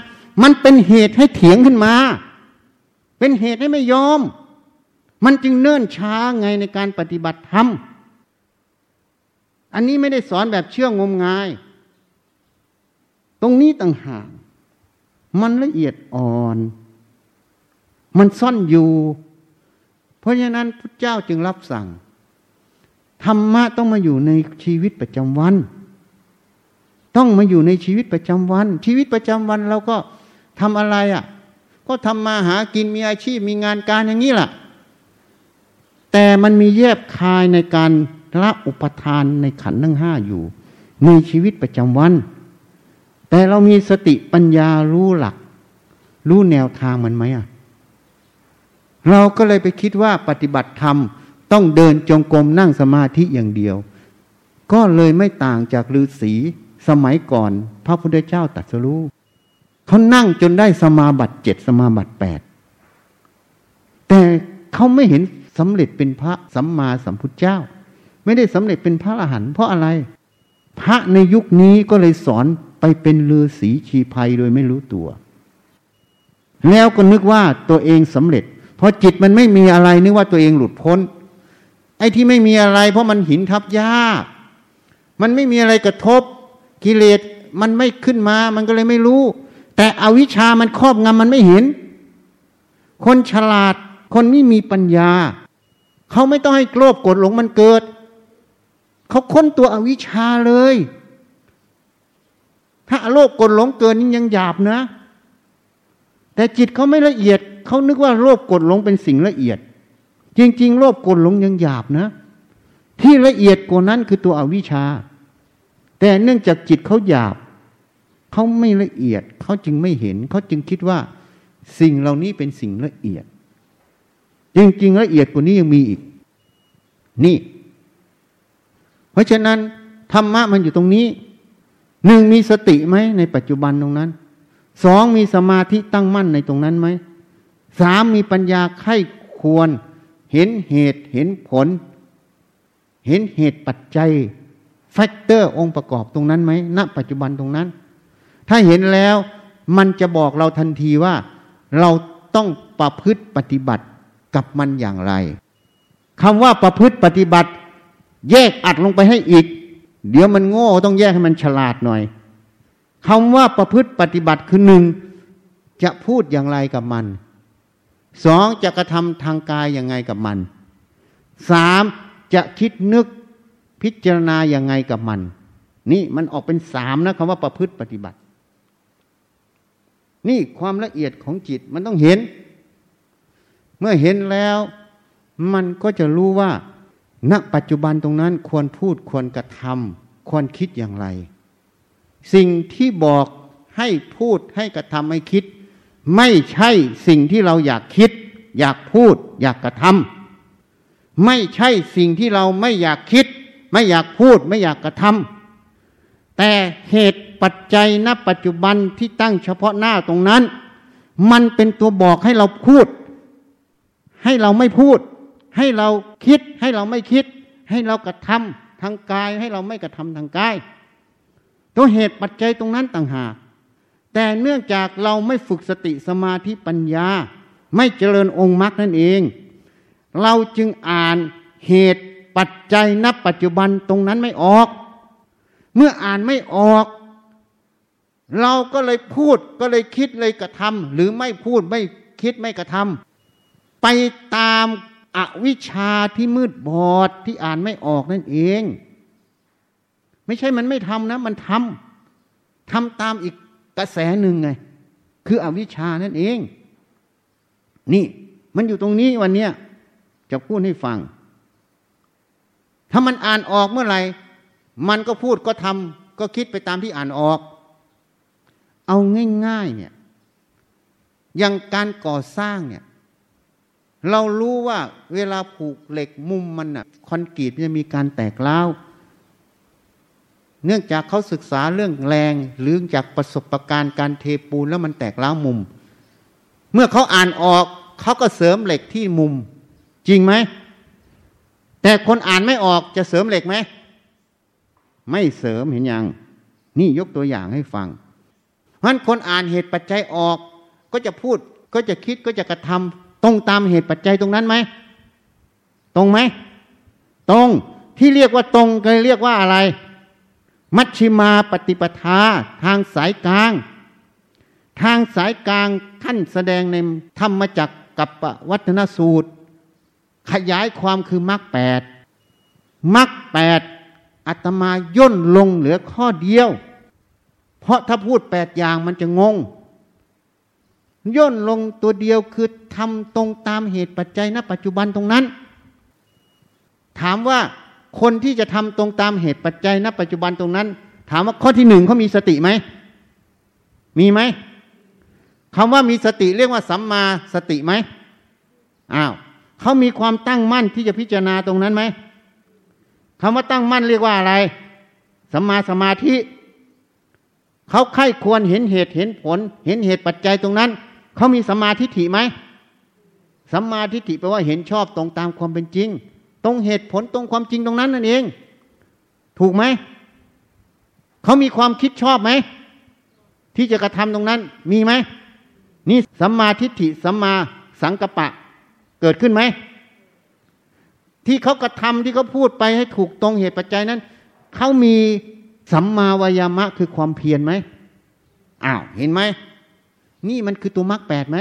มันเป็นเหตุให้เถียงขึ้นมา เป็นเหตุให้ไม่ยอม มันจึงเนิ่นช้าไงในการปฏิบัติธรรมอันนี้ไม่ได้สอนแบบเชื่องมงาย ตรงนี้ต่างหาก มันละเอียดอ่อน มันซ่อนอยู่ เพราะฉะนั้นพระเจ้าจึงรับสั่ง ธรรมะต้องมาอยู่ในชีวิตประจำวัน ต้องมาอยู่ในชีวิตประจำวัน ชีวิตประจำวันเราก็ทำอะไรอะ่ะ ก็ทำมาหากินมีอาชีพมีงานการอย่างนี้แหละแต่มันมีแยบคายในการละอุปทานในขันธ์ทั้งห้าอยู่ ในชีวิตประจำวัน แต่เรามีสติปัญญารู้หลัก รู้แนวทางมันไหมอะเราก็เลยไปคิดว่าปฏิบัติธรรม ต้องเดินจงกรมนั่งสมาธิอย่างเดียว ก็เลยไม่ต่างจากฤาษีสมัยก่อน พระพุทธเจ้าตรัสรู้เขานั่งจนได้สมาบัติเจ็ดสมาบัติแปดแต่เขาไม่เห็นสำเร็จเป็นพระสัมมาสัมพุทธเจ้า ไม่ได้สำเร็จเป็นพระอรหันต์เพราะอะไร พระในยุคนี้ก็เลยสอนไปเป็นฤาษีชีภัยโดยไม่รู้ตัว แล้วก็นึกว่าตัวเองสำเร็จพอจิตมันไม่มีอะไรนึกว่าตัวเองหลุดพ้น ไอ้ที่ไม่มีอะไร เพราะมันหินทับยากมันไม่มีอะไรกระทบกิเลสมันไม่ขึ้นมา มันก็เลยไม่รู้ แต่อวิชามันครอบงำมันไม่เห็น คนฉลาด คนไม่มีปัญญา เขาไม่ต้องให้โลภกดหลงมันเกิด เขาค้นตัวอวิชชาเลย ถ้าโลภกดหลงเกินนี่ยังหยาบนะ แต่จิตเขาไม่ละเอียด เขานึกว่าโลภกดหลงเป็นสิ่งละเอียด จริง ๆ โลภกดหลงยังหยาบนะ ที่ละเอียดกว่านั้นคือตัวอวิชชา แต่เนื่องจากจิตเขาหยาบ เขาไม่ละเอียด เขาจึงไม่เห็น เขาจึงคิดว่า สิ่งเหล่านี้เป็นสิ่งละเอียด จริง ๆ ละเอียดกว่านี้ยังมีอีก นี่ เพราะฉะนั้นธรรมะมันอยู่ตรงนี้หนึ่งมีสติไหมในปัจจุบันตรงนั้นสองมีสมาธิตั้งมั่นในตรงนั้นไหมสามมีปัญญาไข้ควร เห็นเหตุเห็นผล เห็นเหตุปัจจัย แฟกเตอร์องค์ประกอบตรงนั้นไหมณปัจจุบันตรงนั้น ถ้าเห็นแล้วมันจะบอกเราทันทีว่า เราต้องประพฤติปฏิบัติกับมันอย่างไรคำว่าประพฤติปฏิบัติ แยกอัดลงไปให้อีก เดี๋ยวมันโง่ต้องแยกให้มันฉลาดหน่อยคำว่าประพฤติปฏิบัติคือหนึ่งจะพูดอย่างไรกับมัน สองจะกระทำทางกายยังไงกับมันสามจะคิดนึกพิจารณาอย่างไงกับมัน นี่มันออกเป็นสามนะคำว่าประพฤติปฏิบัติ นี่ความละเอียดของจิตมันต้องเห็น เมื่อเห็นแล้ว มันก็จะรู้ว่า ณปัจจุบันตรงนั้นควรพูดควรกระทำควรคิดอย่างไร สิ่งที่บอกให้พูดให้กระทำให้คิด ไม่ใช่สิ่งที่เราอยากคิด อยากพูด อยากกระทำไม่ใช่สิ่งที่เราไม่อยากคิด ไม่อยากพูด ไม่อยากกระทำแต่เหตุปัจจัยณปัจจุบันที่ตั้งเฉพาะหน้าตรงนั้น มันเป็นตัวบอกให้เราพูด ให้เราไม่พูด ให้เราคิด ให้เราไม่คิด ให้เรากระทำทางกาย ให้เราไม่กระทำทางกาย ตัวเหตุปัจจัยตรงนั้นต่างหาก แต่เนื่องจากเราไม่ฝึกสติสมาธิปัญญา ไม่เจริญองค์มรรคนั่นเอง เราจึงอ่านเหตุปัจจัยนับปัจจุบันตรงนั้นไม่ออก เมื่ออ่านไม่ออก เราก็เลยพูดก็เลยคิดเลยกระทำหรือไม่พูดไม่คิดไม่กระทำไปตามอวิชชาที่มืดบอดที่อ่านไม่ออกนั่นเอง ไม่ใช่มันไม่ทำนะ มันทำทำตามอีก กระแสหนึ่งไง คืออวิชานั่นเอง นี่มันอยู่ตรงนี้วันเนี้ยจะพูดให้ฟัง ถ้ามันอ่านออกเมื่อไหร่ มันก็พูดก็ทำก็คิดไปตามที่อ่านออก เอาง่ายๆเนี่ย อย่างการก่อสร้างเนี่ย เรารู้ว่าเวลาผูกเหล็กมุมมันอะคอนกรีตจะมีการแตกเล้า เนื่องจากเขาศึกษาเรื่องแรงหรือจากประสบการณ์การเทปูนแล้วมันแตกล้าวมุม เมื่อเขาอ่านออกเขาก็เสริมเหล็กที่มุม จริงไหม แต่คนอ่านไม่ออกจะเสริมเหล็กไหม ไม่เสริมเห็นยัง นี่ยกตัวอย่างให้ฟังเพราะคนอ่านเหตุปัจจัยออก ก็จะพูดก็จะคิดก็จะกระทำตรงตามเหตุปัจจัยตรงนั้นไหม ตรงไหม ตรงที่เรียกว่าตรงก็เรียกว่าอะไร มัชชิมาปฏิปทาทางสายกลาง ทางสายกลางขั้นแสดงในธรรมจักกับวัฒนสูตร ขยายความคือมรรคแปดมรรคแปดอาตมาย่นลงเหลือข้อเดียว เพราะถ้าพูดแปดอย่างมันจะงง ย่นลงตัวเดียวคือทำตรงตามเหตุปัจจัยณปัจจุบันตรงนั้น ถามว่า คนที่จะทำตรงตามเหตุปัจจัยณปัจจุบันตรงนั้น ถามว่าข้อที่หนึ่งเขามีสติไหม มีไหมคำว่ามีสติเรียกว่าสัมมาสติไหมอ้าวเขามีความตั้งมั่นที่จะพิจารณาตรงนั้นไหมคำว่าตั้งมั่นเรียกว่าอะไรสัมมาสมาธิเขาไข้ควรเห็นเหตุเห็นผล เห็นเหตุปัจจัยตรงนั้นเขามีสัมมาทิฏฐิไหมสัมมาทิฏฐิแปลว่าเห็นชอบตรงตามความเป็นจริง ตรงเหตุผลตรงความจริงตรงนั้นนั่นเอง ถูกไหม เขามีความคิดชอบไหม ที่จะกระทำตรงนั้น มีไหม นี่สัมมาทิฏฐิสัมมาสังกปะ เกิดขึ้นไหม ที่เขากระทำที่เขาพูดไปให้ถูกตรงเหตุปัจจัยนั้น เขามีสัมมาวายามะคือความเพียรไหมอ้าวเห็นไหม นี่มันคือตัวมรรคแปดไหม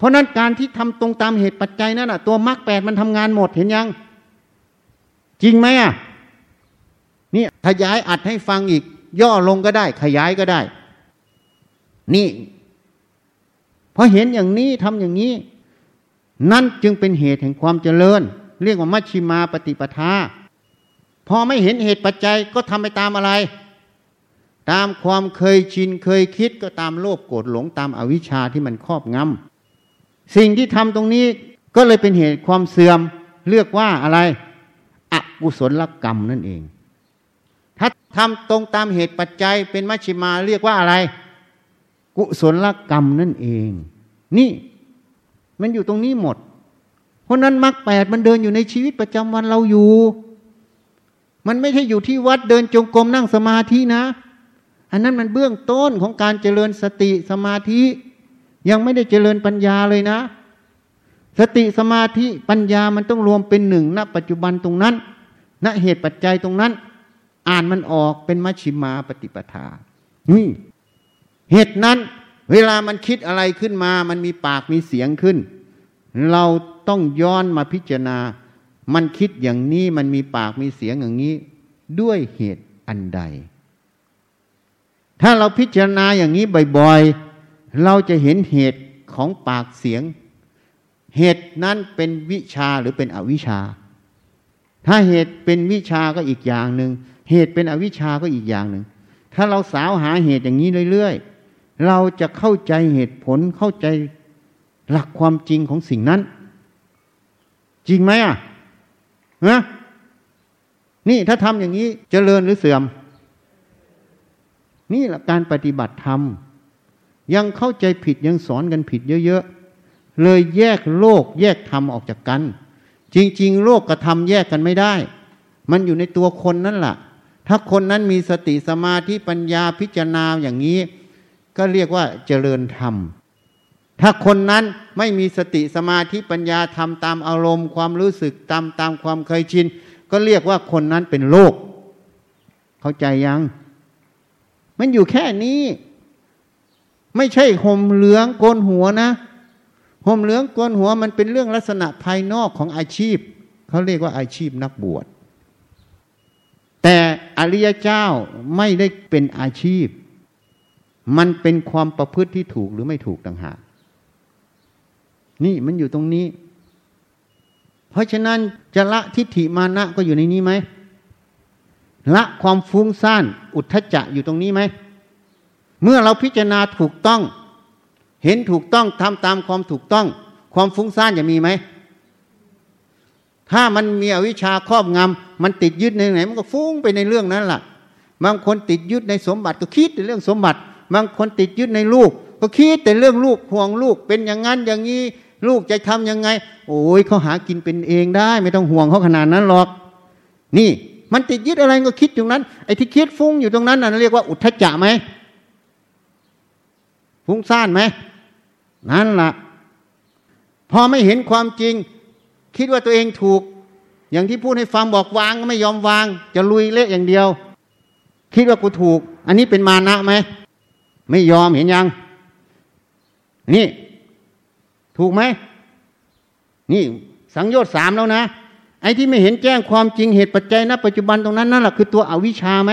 เพราะนั้นการที่ทำตรงตามเหตุปัจจัยนั่นอะ ตัวมรรคแปดมันทำงานหมดเห็นยัง จริงไหมอะนี่ขยายอัดให้ฟังอีก ย่อลงก็ได้ ขยายก็ได้ นี่พอเห็นอย่างนี้ทำอย่างนี้ นั่นจึงเป็นเหตุแห่งความเจริญ เรียกว่ามัชชิมาปฏิปทาพอไม่เห็นเหตุปัจจัยก็ทำไปตามอะไร ตามความเคยชินเคยคิดก็ตามโลภโกรธหลงตามอวิชชาที่มันครอบงำ สิ่งที่ทำตรงนี้ก็เลยเป็นเหตุความเสื่อมเรียกว่าอะไรอกุศลกรรมนั่นเอง ถ้าทำตรงตามเหตุปัจจัยเป็นมัชชิมาเรียกว่าอะไร กุศลกรรมนั่นเอง นี่มันอยู่ตรงนี้หมด เพราะนั้นมรรคแปดมันเดินอยู่ในชีวิตประจำวันเราอยู่ มันไม่ใช่อยู่ที่วัดเดินจงกรมนั่งสมาธินะ อันนั้นมันเบื้องต้นของการเจริญสติสมาธิ ยังไม่ได้เจริญปัญญาเลยนะ สติสมาธิปัญญามันต้องรวมเป็นหนึ่งณปัจจุบันตรงนั้น ณเหตุปัจจัยตรงนั้น อ่านมันออกเป็นมัชชิมาปฏิปทานี่เหตุนั้น เวลามันคิดอะไรขึ้นมา มันมีปากมีเสียงขึ้น เราต้องย้อนมาพิจารณา มันคิดอย่างนี้มันมีปากมีเสียงอย่างนี้ ด้วยเหตุอันใด ถ้าเราพิจารณาอย่างนี้บ่อยๆ เราจะเห็นเหตุของปากเสียง เหตุนั้นเป็นวิชาหรือเป็นอวิชา ถ้าเหตุเป็นวิชาก็อีกอย่างหนึ่งเหตุเป็นอวิชาก็อีกอย่างหนึ่งถ้าเราสาวหาเหตุอย่างนี้เรื่อยๆเราจะเข้าใจเหตุผลเข้าใจหลักความจริงของสิ่งนั้น จริงไหมอะนะนี่ถ้าทำอย่างนี้จเจริญหรือเสื่อม นี่แหละการปฏิบัติธรรม ยังเข้าใจผิดยังสอนกันผิดเยอะๆ เลยแยกโลกแยกธรรมออกจากกัน จริง ๆ โลกกับธรรมแยกกันไม่ได้ มันอยู่ในตัวคนนั่นแหละถ้าคนนั้นมีสติสมาธิปัญญาพิจารณาอย่างนี้ ก็เรียกว่าเจริญธรรม ถ้าคนนั้นไม่มีสติสมาธิปัญญาทำตามอารมณ์ ความรู้สึกตามตามความเคยชิน ก็เรียกว่าคนนั้นเป็นโลก เข้าใจยัง มันอยู่แค่นี้ ไม่ใช่ห่มเหลืองโกนหัวนะห่มเหลืองโกนหัวมันเป็นเรื่องลักษณะภายนอกของอาชีพเขาเรียกว่าอาชีพนักบวช แต่อริยเจ้าไม่ได้เป็นอาชีพ มันเป็นความประพฤติที่ถูกหรือไม่ถูกต่างหากนี่มันอยู่ตรงนี้ เพราะฉะนั้นจะละทิฏฐิมานะก็อยู่ในนี้ไหมละความฟุ้งซ่านอุทธจะอยู่ตรงนี้ไหม เมื่อเราพิจารณาถูกต้อง เห็นถูกต้องทำตามความถูกต้อง ความฟุ้งซ่านจะมีไหม ถ้ามันมีอวิชชาครอบงำมันติดยึดในไหน มันก็ฟุ้งไปในเรื่องนั้นแหละบางคนติดยึดในสมบัติก็คิดในเรื่องสมบัติ บางคนติดยึดในลูก ก็คิดแต่เรื่องลูกห่วงลูกเป็นอย่างนั้นอย่างนี้ลูกจะทํำยังไง โอ้ยเขาหากินเป็นเองได้ ไม่ต้องห่วงเขาขนาดนั้นหรอก นี่ มันติดยึดอะไรก็คิดอยู่นั้นไอ้ที่คิดฟุ้งอยู่ตรงนั้นน่ะเรียกว่าอุทธจะไหม ฟุ้งซ่านไหมนั่นละ่ะ พอไม่เห็นความจริง คิดว่าตัวเองถูก อย่างที่พูดให้ฟังบอกวางก็ไม่ยอมวาง จะลุยเละอย่างเดียว คิดว่ากูถูก อันนี้เป็นมานะไหมไม่ยอมเห็นยัง นี่ ถูกไหมนี่สังโยชน์สามแล้วนะ ไอ้ที่ไม่เห็นแจ้งความจริงเหตุปัจจัยณปัจจุบันตรงนั้นนั่นแหละคือตัวอวิชชาไหม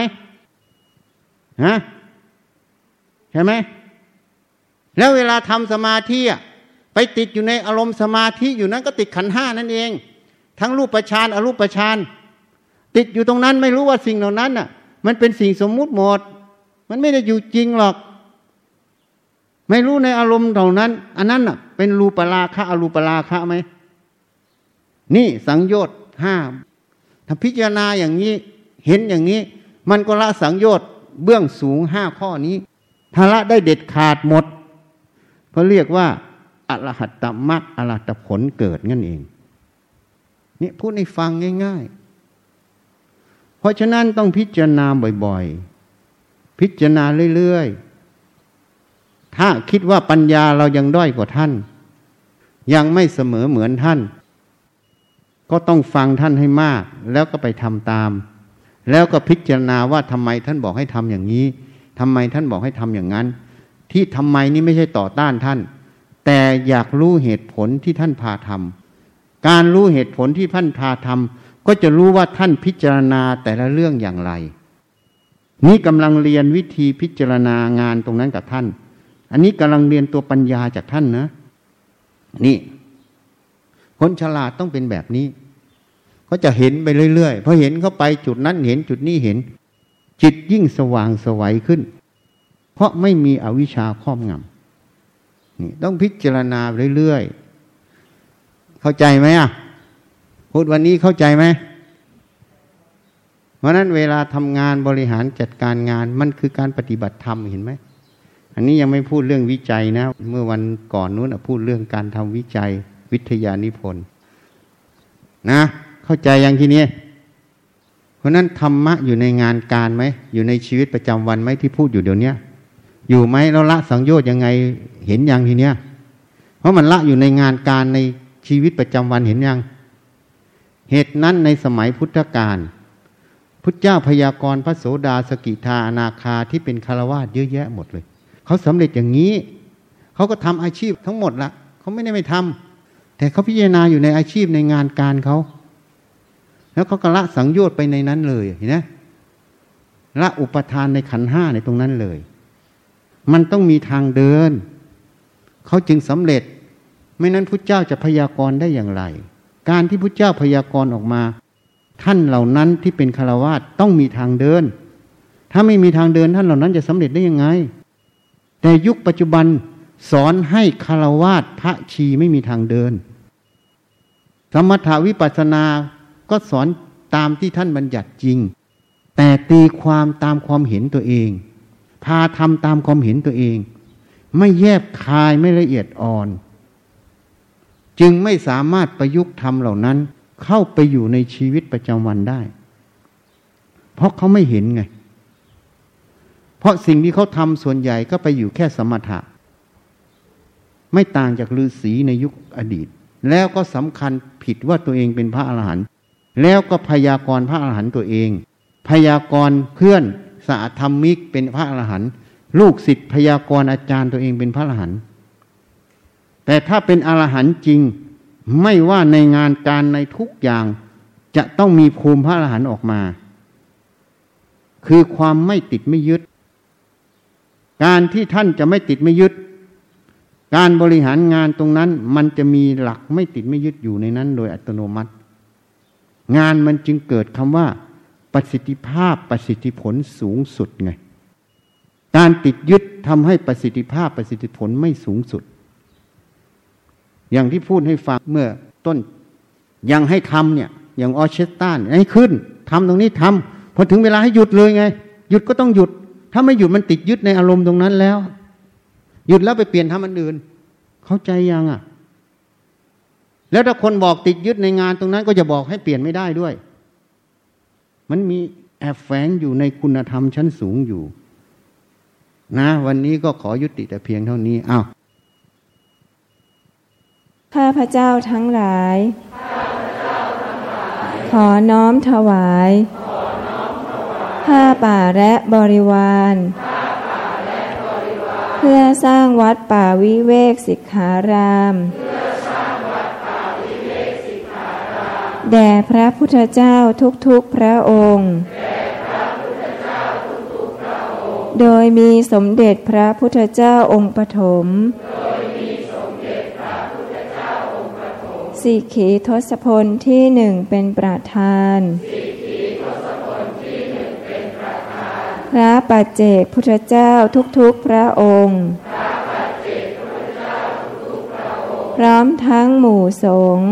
ฮะใช่ไหม แล้วเวลาทำสมาธิไปติดอยู่ในอารมณ์สมาธิอยู่นั้นก็ติดขันห้านั่นเอง ทั้งรูปประชานอรูปประชานติดอยู่ตรงนั้นไม่รู้ว่าสิ่งเหล่านั้นน่ะ มันเป็นสิ่งสมมุติหมด มันไม่ได้อยู่จริงหรอก ไม่รู้ในอารมณ์เหล่านั้น อันนั้นน่ะ เป็นรูปราคะอรูปราคะไหมนี่สังโยชน์ห้าถ้าพิจารณาอย่างนี้เห็นอย่างนี้ มันก็ละสังโยชน์เบื้องสูงห้าข้อนี้ถ้าละได้เด็ดขาดหมด ก็เรียกว่าอรหัตตมรรคอรหัตผลเกิดนั่นเองนี่พูดให้ฟังง่าย ๆ เพราะฉะนั้นต้องพิจารณาบ่อยๆ พิจารณาเรื่อยๆ ถ้าคิดว่าปัญญาเรายังด้อยกว่าท่าน ยังไม่เสมอเหมือนท่าน ก็ต้องฟังท่านให้มาก แล้วก็ไปทำตาม แล้วก็พิจารณาว่าทำไมท่านบอกให้ทำอย่างนี้ทำไมท่านบอกให้ทำอย่างนั้น ที่ทำไมนี่ไม่ใช่ต่อต้านท่าน แต่อยากรู้เหตุผลที่ท่านพาทำการรู้เหตุผลที่ท่านพาทำก็จะรู้ว่าท่านพิจารณาแต่ละเรื่องอย่างไร นี่กำลังเรียนวิธีพิจารณางานตรงนั้นกับท่าน อันนี้กำลังเรียนตัวปัญญาจากท่านนะ นี่คนฉลาดต้องเป็นแบบนี้ก็จะเห็นไปเรื่อยๆพอเห็นเข้าไปจุดนั้นเห็นจุดนี้เห็น จิตยิ่งสว่างสวัยขึ้น เพราะไม่มีอวิชชาครอบงำนี่ต้องพิจารณาเรื่อยๆ เข้าใจไหมอะพูดวันนี้เข้าใจไหมเพราะนั้นเวลาทำงานบริหารจัดการงานมันคือการปฏิบัติธรรมเห็นไหม อันนี้ยังไม่พูดเรื่องวิจัยนะ เมื่อวันก่อนนู้นพูดเรื่องการทำวิจัยวิทยานิพนธ์นะ เข้าใจยังทีนี้เพราะนั้นธรรมะอยู่ในงานการไหม อยู่ในชีวิตประจำวันไหมที่พูดอยู่เดี๋ยวนี้ อยู่ไหมเราละสังโยชน์ยังไงเห็นยังทีเนี้ย เพราะมันละอยู่ในงานการในชีวิตประจำวันเห็นยัง เหตุนั้นในสมัยพุทธกาลพุทธเจ้าพยากรณ์พระโสดาสกิทาอนาคาที่เป็นคารวาสเยอะแยะหมดเลย เขาสำเร็จอย่างนี้ เขาก็ทำอาชีพทั้งหมดละเขาไม่ได้ไม่ทำแต่เขาพิจารณาอยู่ในอาชีพในงานการเขาแล้วเขาก็ละสังโยชน์ไปในนั้นเลยเห็นไหมละอุปทานในขันห้าในตรงนั้นเลย มันต้องมีทางเดิน เขาจึงสำเร็จ ไม่นั้นพุทธเจ้าจะพยากรณ์ได้อย่างไร การที่พุทธเจ้าพยากรณ์ออกมา ท่านเหล่านั้นที่เป็นคารวาสต้องมีทางเดิน ถ้าไม่มีทางเดินท่านเหล่านั้นจะสำเร็จได้ยังไง แต่ยุคปัจจุบันสอนให้คารวาสพระชีไม่มีทางเดิน สมถาวิปัสนาก็สอนตามที่ท่านบัญญัติจริง แต่ตีความตามความเห็นตัวเอง พาทำตามความเห็นตัวเอง ไม่แยบคายไม่ละเอียดอ่อน จึงไม่สามารถประยุกต์ทำเหล่านั้น เข้าไปอยู่ในชีวิตประจำวันได้ เพราะเขาไม่เห็นไง เพราะสิ่งที่เขาทำส่วนใหญ่ก็ไปอยู่แค่สมถะ ไม่ต่างจากฤาษีในยุคอดีต แล้วก็สำคัญผิดว่าตัวเองเป็นพระอรหันต์แล้วก็พยากรพระอรหันต์ตัวเอง พยากรเพื่อน สาธรรมิกเป็นพระอรหันต์ลูกศิษย์พยากรณ์อาจารย์ตัวเองเป็นพระอรหันต์แต่ถ้าเป็นอรหันต์จริง ไม่ว่าในงานการในทุกอย่าง จะต้องมีภูมิพระอรหันต์ออกมา คือความไม่ติดไม่ยึด การที่ท่านจะไม่ติดไม่ยึด การบริหารงานตรงนั้นมันจะมีหลักไม่ติดไม่ยึดอยู่ในนั้น โดยอัตโนมัติ งานมันจึงเกิดคำว่า ประสิทธิภาพประสิทธิผลสูงสุดไง การติดยึดทำให้ประสิทธิภาพประสิทธิผลไม่สูงสุด อย่างที่พูดให้ฟังเมื่อต้นยังให้ทำเนี่ยอย่างออเชสตันให้ขึ้นทำตรงนี้ทำพอถึงเวลาให้หยุดเลยไง หยุดก็ต้องหยุด ถ้าไม่หยุดมันติดยึดในอารมณ์ตรงนั้นแล้ว หยุดแล้วไปเปลี่ยนทำอันอื่น เข้าใจยังอะ แล้วถ้าคนบอกติดยึดในงานตรงนั้น ก็จะบอกให้เปลี่ยนไม่ได้ด้วย มันมีแอบแฝงอยู่ในคุณธรรมชั้นสูงอยู่ นะ วันนี้ก็ขอยุติแต่เพียงเท่านี้อ้าวข้าพระเจ้าทั้งหลาย ขอน้อมถวายผ้าป่าและบริวาร เพื่อสร้างวัดป่าวิเวกสิกขาราม แด่พระพุทธเจ้าทุกๆพระองค์ โดยมีสมเด็จพระพุทธเจ้าองค์ปฐมสิกขีทศพลที่หนึ่งเป็นประธานพระปัจเจกพุทธเจ้าทุกๆพระองค์ พร้อมทั้งหมู่สงฆ์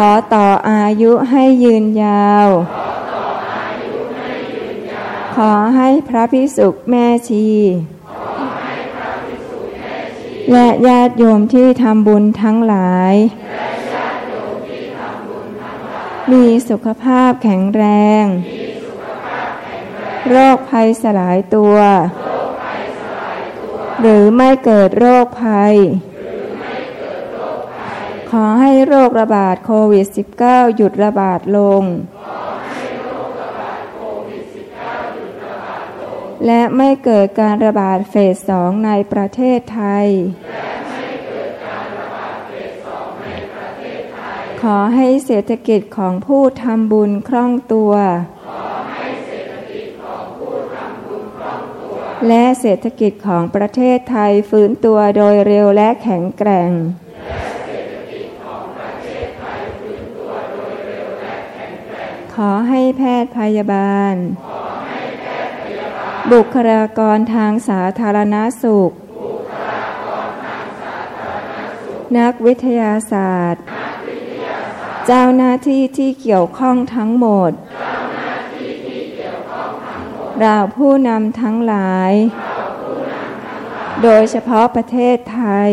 ขอต่ออายุให้ยืนยาว ขอให้พระพิสุแม่ชี และญาติโยมที่ทำบุญทั้งหลาย มีสุขภาพแข็งแรง โรคภัยสลายตัว หรือไม่เกิดโรคภัย ขอให้โรคระบาดโควิด -19 หยุดระบาดลง และไม่เกิดการระบาดเฟสสองในประเทศไทย ขอให้เศรษฐกิจของผู้ทำบุญคล่องตัว และเศรษฐกิจของประเทศไทยฟื้นตัวโดยเร็วและแข็งแกร่ง ขอให้แพทย์พยาบาล บุคลากรทางสาธารณสุข นักวิทยาศาสตร์ เจ้าหน้าที่ที่เกี่ยวข้องทั้งหมดเราผู้นำทั้งหลาย โดยเฉพาะประเทศไทย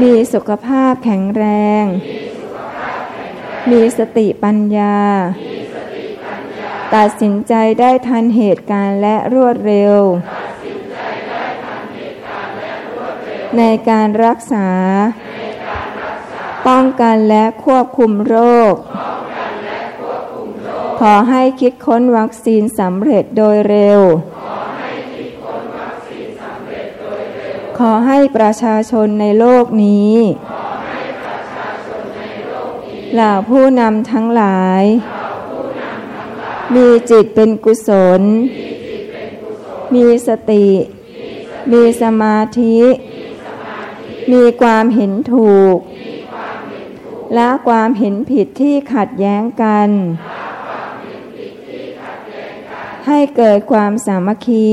มีสุขภาพแข็งแรง มีสติปัญญา ตัดสินใจได้ทันเหตุการณ์และรวดเร็ว ในการรักษา ป้องกันและควบคุมโรค ขอให้คิดค้นวัคซีนสำเร็จโดยเร็วขอให้ประชาชนในโลกนี้ เหล่าผู้นำทั้งหลาย มีจิตเป็นกุศล มีสติ มีสมาธิ มีความเห็นถูก และความเห็นผิดที่ขัดแย้งกัน ให้เกิดความสามัคคี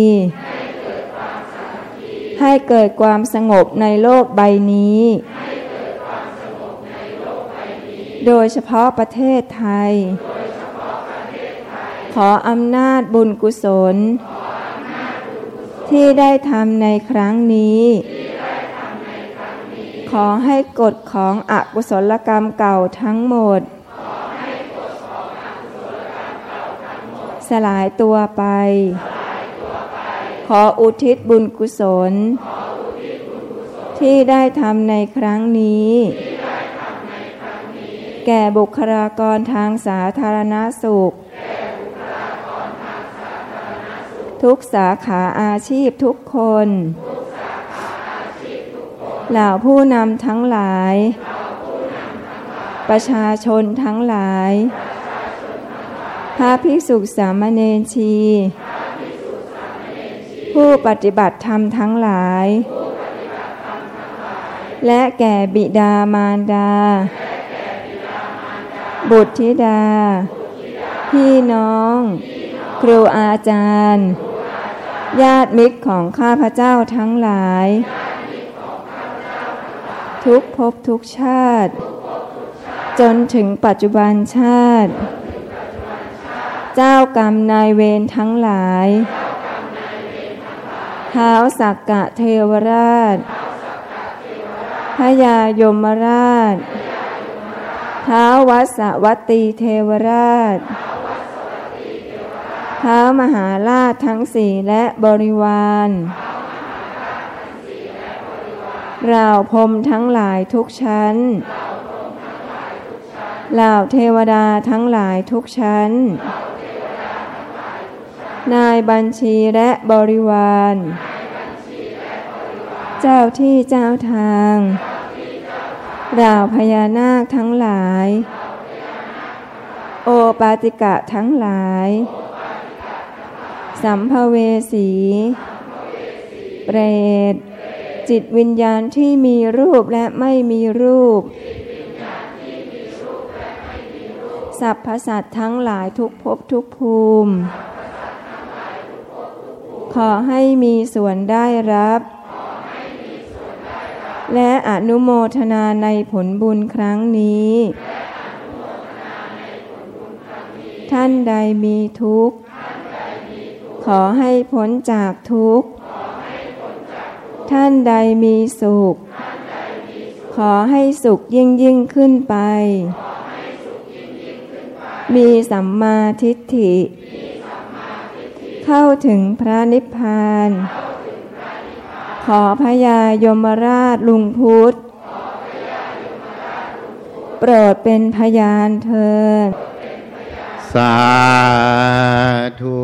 ให้เกิดความสงบในโลกใบนี้ โดยเฉพาะประเทศไทย ขออำนาจบุญกุศล ที่ได้ทำในครั้งนี้ ขอให้กฎของอกุศลกรรมเก่าทั้งหมด สลายตัวไป ขออุทิศบุญกุศล ที่ได้ทำในครั้งนี้ แก่บุคลากรทางสาธารณสุข ทุกสาขาอาชีพทุกคน เหล่าผู้นำทั้งหลาย ประชาชนทั้งหลาย พระภิกษุสามเณรชี ผู้ปฏิบัติธรรมทั้งหลายและแก่บิดามารดา บุตรธิดา พี่น้อง ครูอาจารย์ ญาติมิตรของข้าพเจ้าทั้งหลาย ทุกภพทุกชาติ จนถึงปัจจุบันชาติ เจ้ากรรมนายเวรทั้งหลายเท้าสักกะเทวราชพระยายมราช ท้าวัสวัตตีเทวราชท้ามหาราชทั้งสี่และบริวารเราพรมทั้งหลายทุกชั้นเหล่าเทวดาทั้งหลายทุกชั้น นายบัญชีและบริวาร เจ้าที่เจ้าทาง เหล่าพญานาคทั้งหลาย โอปาติกะทั้งหลาย สัมภเวสี เปรต จิตวิญญาณที่มีรูปและไม่มีรูป สัพพสัตทั้งหลายทุกภพทุกภูมิ ขอให้มีส่วนได้รับ และอนุโมทนาในผลบุญครั้งนี้ ท่านใดมีทุกข์ ขอให้พ้นจากทุกข์ ท่านใดมีสุข ขอให้สุขยิ่งยิ่งขึ้นไป มีสัมมาทิฏฐิ เข้าถึงพระนิพพาน ขอพญายมราชลุงพุทธโปรดเป็นพยานเถิดสาธุ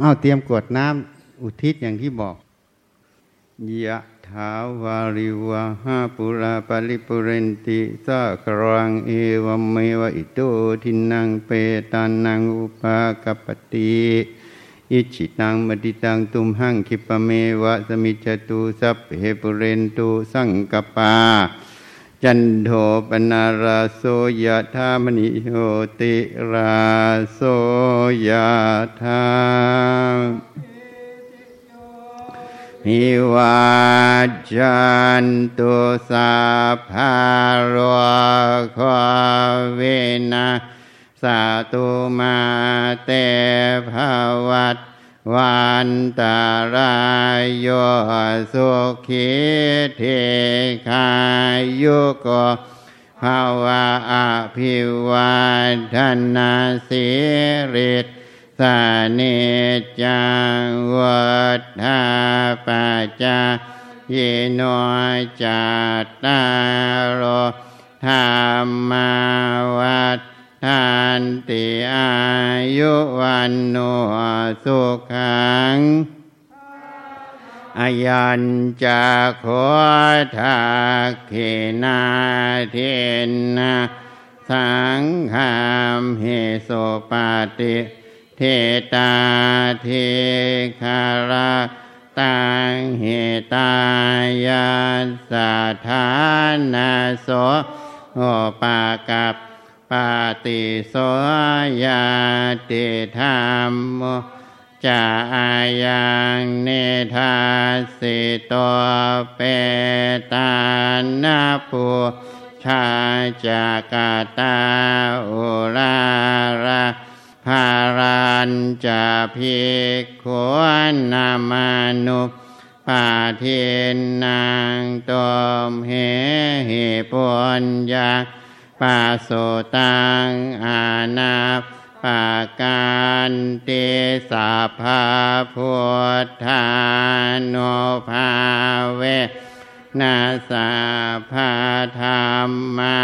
เอาเตรียมกรวดน้ำอุทิศอย่างที่บอกยะถาวาริวะหาปุราปริปุเรนติสากรังเอวเมวะอิโตทินังเปตานังอุปากปติ อิจิตังมติตังตุมหังคิปเมวะสมิจตุสัพเพปุเรนตุสังกปา จันโทปนาราโสยะธามณิโหติราโสยะธามิวาจันตุสาภารโควเวนะ สาตุมาเตภวัตวันตารายโยสุขีเทคายุโกภาวะอภิวันธนาสิริตสานิจจังวัฏฐาปัจจายโนจัตตารโธรรมาวัฏ ทานติอายุวันโนสุขังอายัญจะโคทักเขนาเทนะสังขามเหโสปาติเทตาเทคาราตังเหตายาสาธานาโสโอปากับปาติโสยาติธรรมโมจาอายังเนธาสิโตเปตานาปูชาจากาตาอุราราภารันจะพิกวนนามานุปาเทนนางตมเหเหปุญญา ปาโสตังอานาปาการเตสาภาพุทธาโนภาเวนาสาภาธรรมา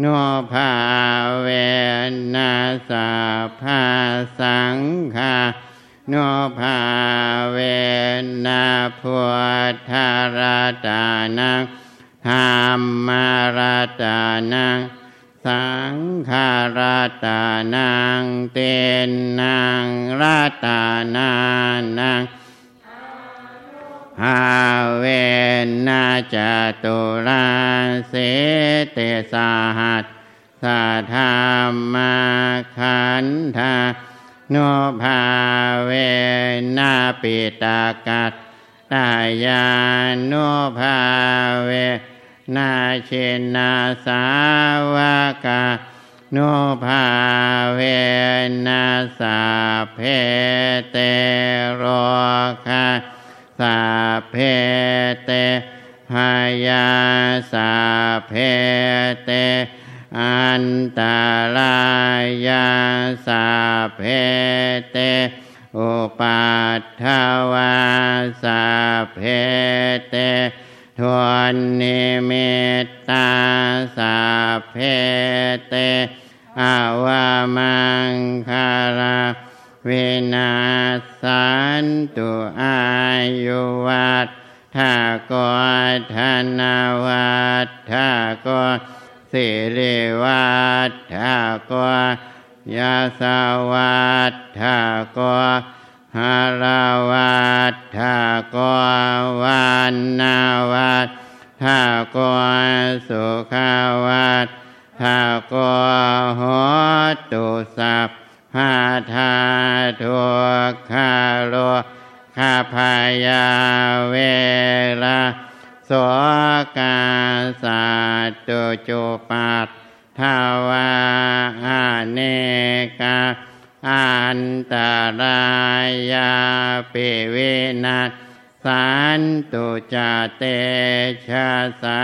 โนภาเวนัสาภาสังฆาโนภาเวนาพุทธราตานังธรรมาราตานัง สังขาราตานังเตนนางราตานานังหาเวนาจตุราเสเตสาหัสสาธามาขันธาโนภาเวนาปิตากัตตายาโนภาเว นาเชนาสาวกาโนภาเวนาสาเพเตโรคาสาเพเตพยาสาเพเต อันตรายาสาเพเต อุปัฏฐวาสาเพเต ทวนนิมิตตาสาเพเตอาวามังคาราวินาสันตุอายุวัตถากธนาวัตถากสิริวัตถากยาสวัตถากร หาราวัตถากวันนาวัตถากสุขวัตถากโหตุสัพพาธาทุกขาโลข้าพายาเวลาสกาสาตุจุปัตทาวาอเนกา อันตรายาปิวินาศสันตุจเตชะสา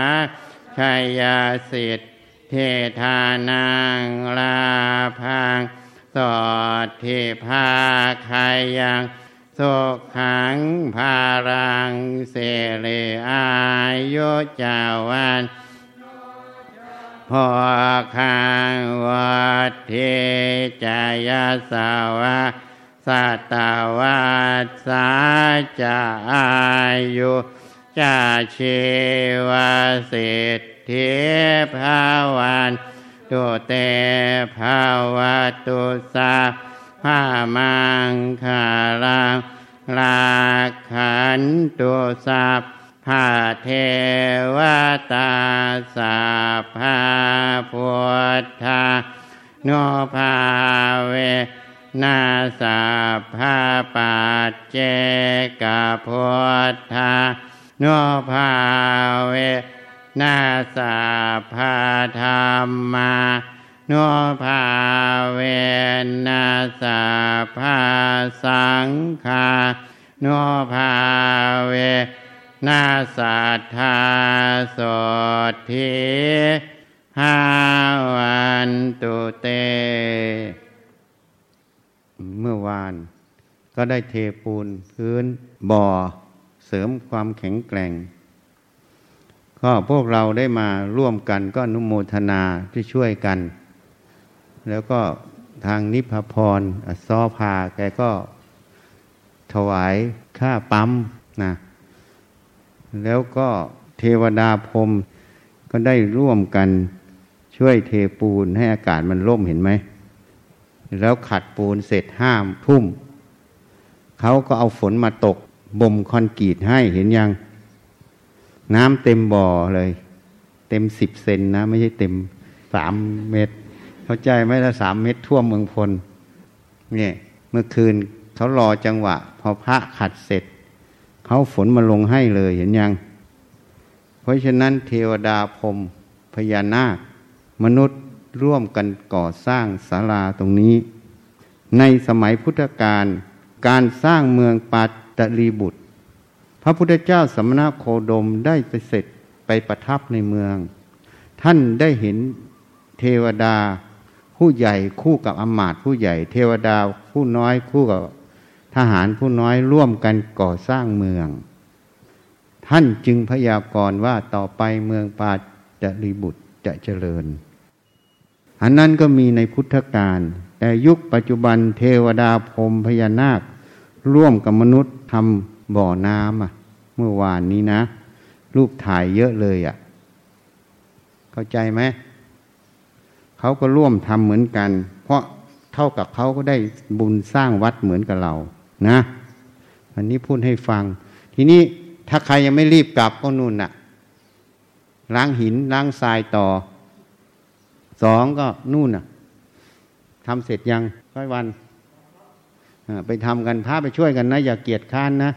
ชยาสิทธิเทธานังลาพังสอดทิภาคายังสุขังภารังเสเลอายุจาวัน พอคังวัดเทจายาสาวะสัตวัสสาจะอายุจาชีวสิทธิภาวันตุเตภาวตุสาภามังคารังลาขันตุสัพ พาเทวตาสาภาพุทธาโนภาเวนาสาภาปัจเจกพุทธาโนภาเวนาสาภาธรรมาโนภาเวนัสาภาสังฆาโนภาเว นาสัทธาโสทิหาวันตุเต เมื่อวานก็ได้เทปูนพื้นบ่อเสริมความแข็งแกร่ง ก็พวกเราได้มาร่วมกันก็อนุโมทนาที่ช่วยกัน แล้วก็ทางนิพพรอซอพาแกก็ถวายค่าปั๊มนะ แล้วก็เทวดาพรมก็ได้ร่วมกันช่วยเทปูนให้อากาศมันร่มเห็นไหม แล้วขัดปูนเสร็จห้ามทุ่ม เขาก็เอาฝนมาตกบ่มคอนกรีตให้เห็นยัง น้ำเต็มบ่อเลย เต็มสิบเซนนะ ไม่ใช่เต็มสามเมตร เข้าใจไหมละสามเมตรท่วมเมืองพลเนี่ยเมื่อคืนเขารอจังหวะ พอพระขัดเสร็จ เขาฝนมาลงให้เลยเห็นยัง เพราะฉะนั้นเทวดาพรมพญานาค มนุษย์ร่วมกันก่อสร้างศาลาตรงนี้ ในสมัยพุทธกาลการสร้างเมืองปัตตลีบุตร พระพุทธเจ้าสมณโคดมได้ไปเสร็จไปประทับในเมือง ท่านได้เห็นเทวดาผู้ใหญ่คู่กับอมาตย์ผู้ใหญ่ เทวดาผู้น้อยคู่กับ ทหารผู้น้อยร่วมกันก่อสร้างเมือง ท่านจึงพยากรณ์ว่าต่อไปเมืองปาจะรีบุตรจะเจริญ อันนั้นก็มีในพุทธกาลแต่ยุคปัจจุบันเทวดาพรมพญานาค ร่วมกับมนุษย์ทำบ่อน้ำเมื่อวานนี้นะ รูปถ่ายเยอะเลยอะ เข้าใจไหมเขาก็ร่วมทำเหมือนกัน เพราะเท่ากับเขาก็ได้บุญสร้างวัดเหมือนกับเรา นะ อันนี้พูดให้ฟัง ทีนี้ถ้าใครยังไม่รีบกลับก็นู่นน่ะ ล้างหินล้างทรายต่อ สองก็นู่นน่ะทำเสร็จยังร้อยวันไปทำกันพาไปช่วยกันนะ อย่าเกียจค้านนะ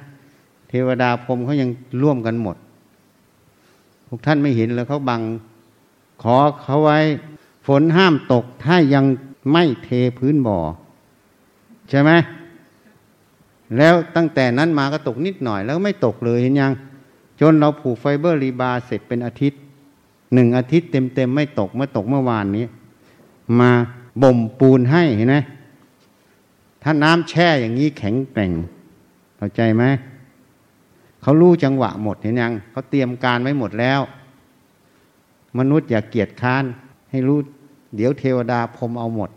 เทวดาพรมเขายังร่วมกันหมด พวกท่านไม่เห็นแล้วเขาบัง ขอเขาไว้ ฝนห้ามตกถ้ายังไม่เทพื้นบ่อ ใช่ไหม แล้วตั้งแต่นั้นมาก็ตกนิดหน่อยแล้วไม่ตกเลยเห็นยัง จนเราผูกไฟเบอร์รีบาเสร็จเป็นอาทิตย์หนึ่งอาทิตย์เต็มๆไม่ตกเมื่อตกเมื่อวานนี้ มาบ่มปูนให้เห็นไหมถ้าน้ำแช่อย่างนี้แข็งแกร่งเข้าใจไหมเขารู้จังหวะหมดเห็นยังเขาเตรียมการไว้หมดแล้ว มนุษย์อย่าเกียจค้าน ให้รู้ เดี๋ยวเทวดาพรมเอาหมด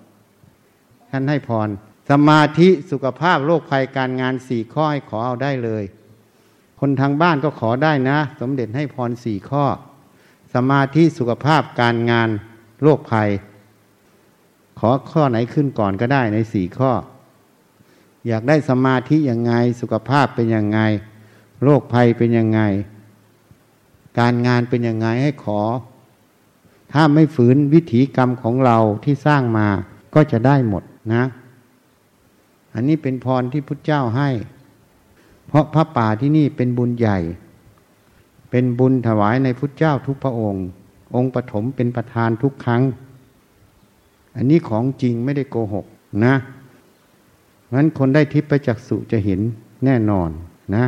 ท่านให้พร สมาธิสุขภาพโรคภัยการงานสี่ข้อให้ขอเอาได้เลย คนทางบ้านก็ขอได้นะ สมเด็จให้พรสี่ข้อ สมาธิสุขภาพการงานโรคภัย ขอข้อไหนขึ้นก่อนก็ได้ในสี่ข้อ อยากได้สมาธิยังไง สุขภาพเป็นยังไง โรคภัยเป็นยังไง การงานเป็นยังไงให้ขอ ถ้าไม่ฝืนวิถีกรรมของเราที่สร้างมาก็จะได้หมดนะ อันนี้เป็นพรที่พุทธเจ้าให้ เพราะพระป่าที่นี่เป็นบุญใหญ่ เป็นบุญถวายในพุทธเจ้าทุกพระองค์ องค์ปฐมเป็นประธานทุกครั้ง อันนี้ของจริงไม่ได้โกหกนะงั้นคนได้ทิพย์ประจักษุจะเห็นแน่นอนนะ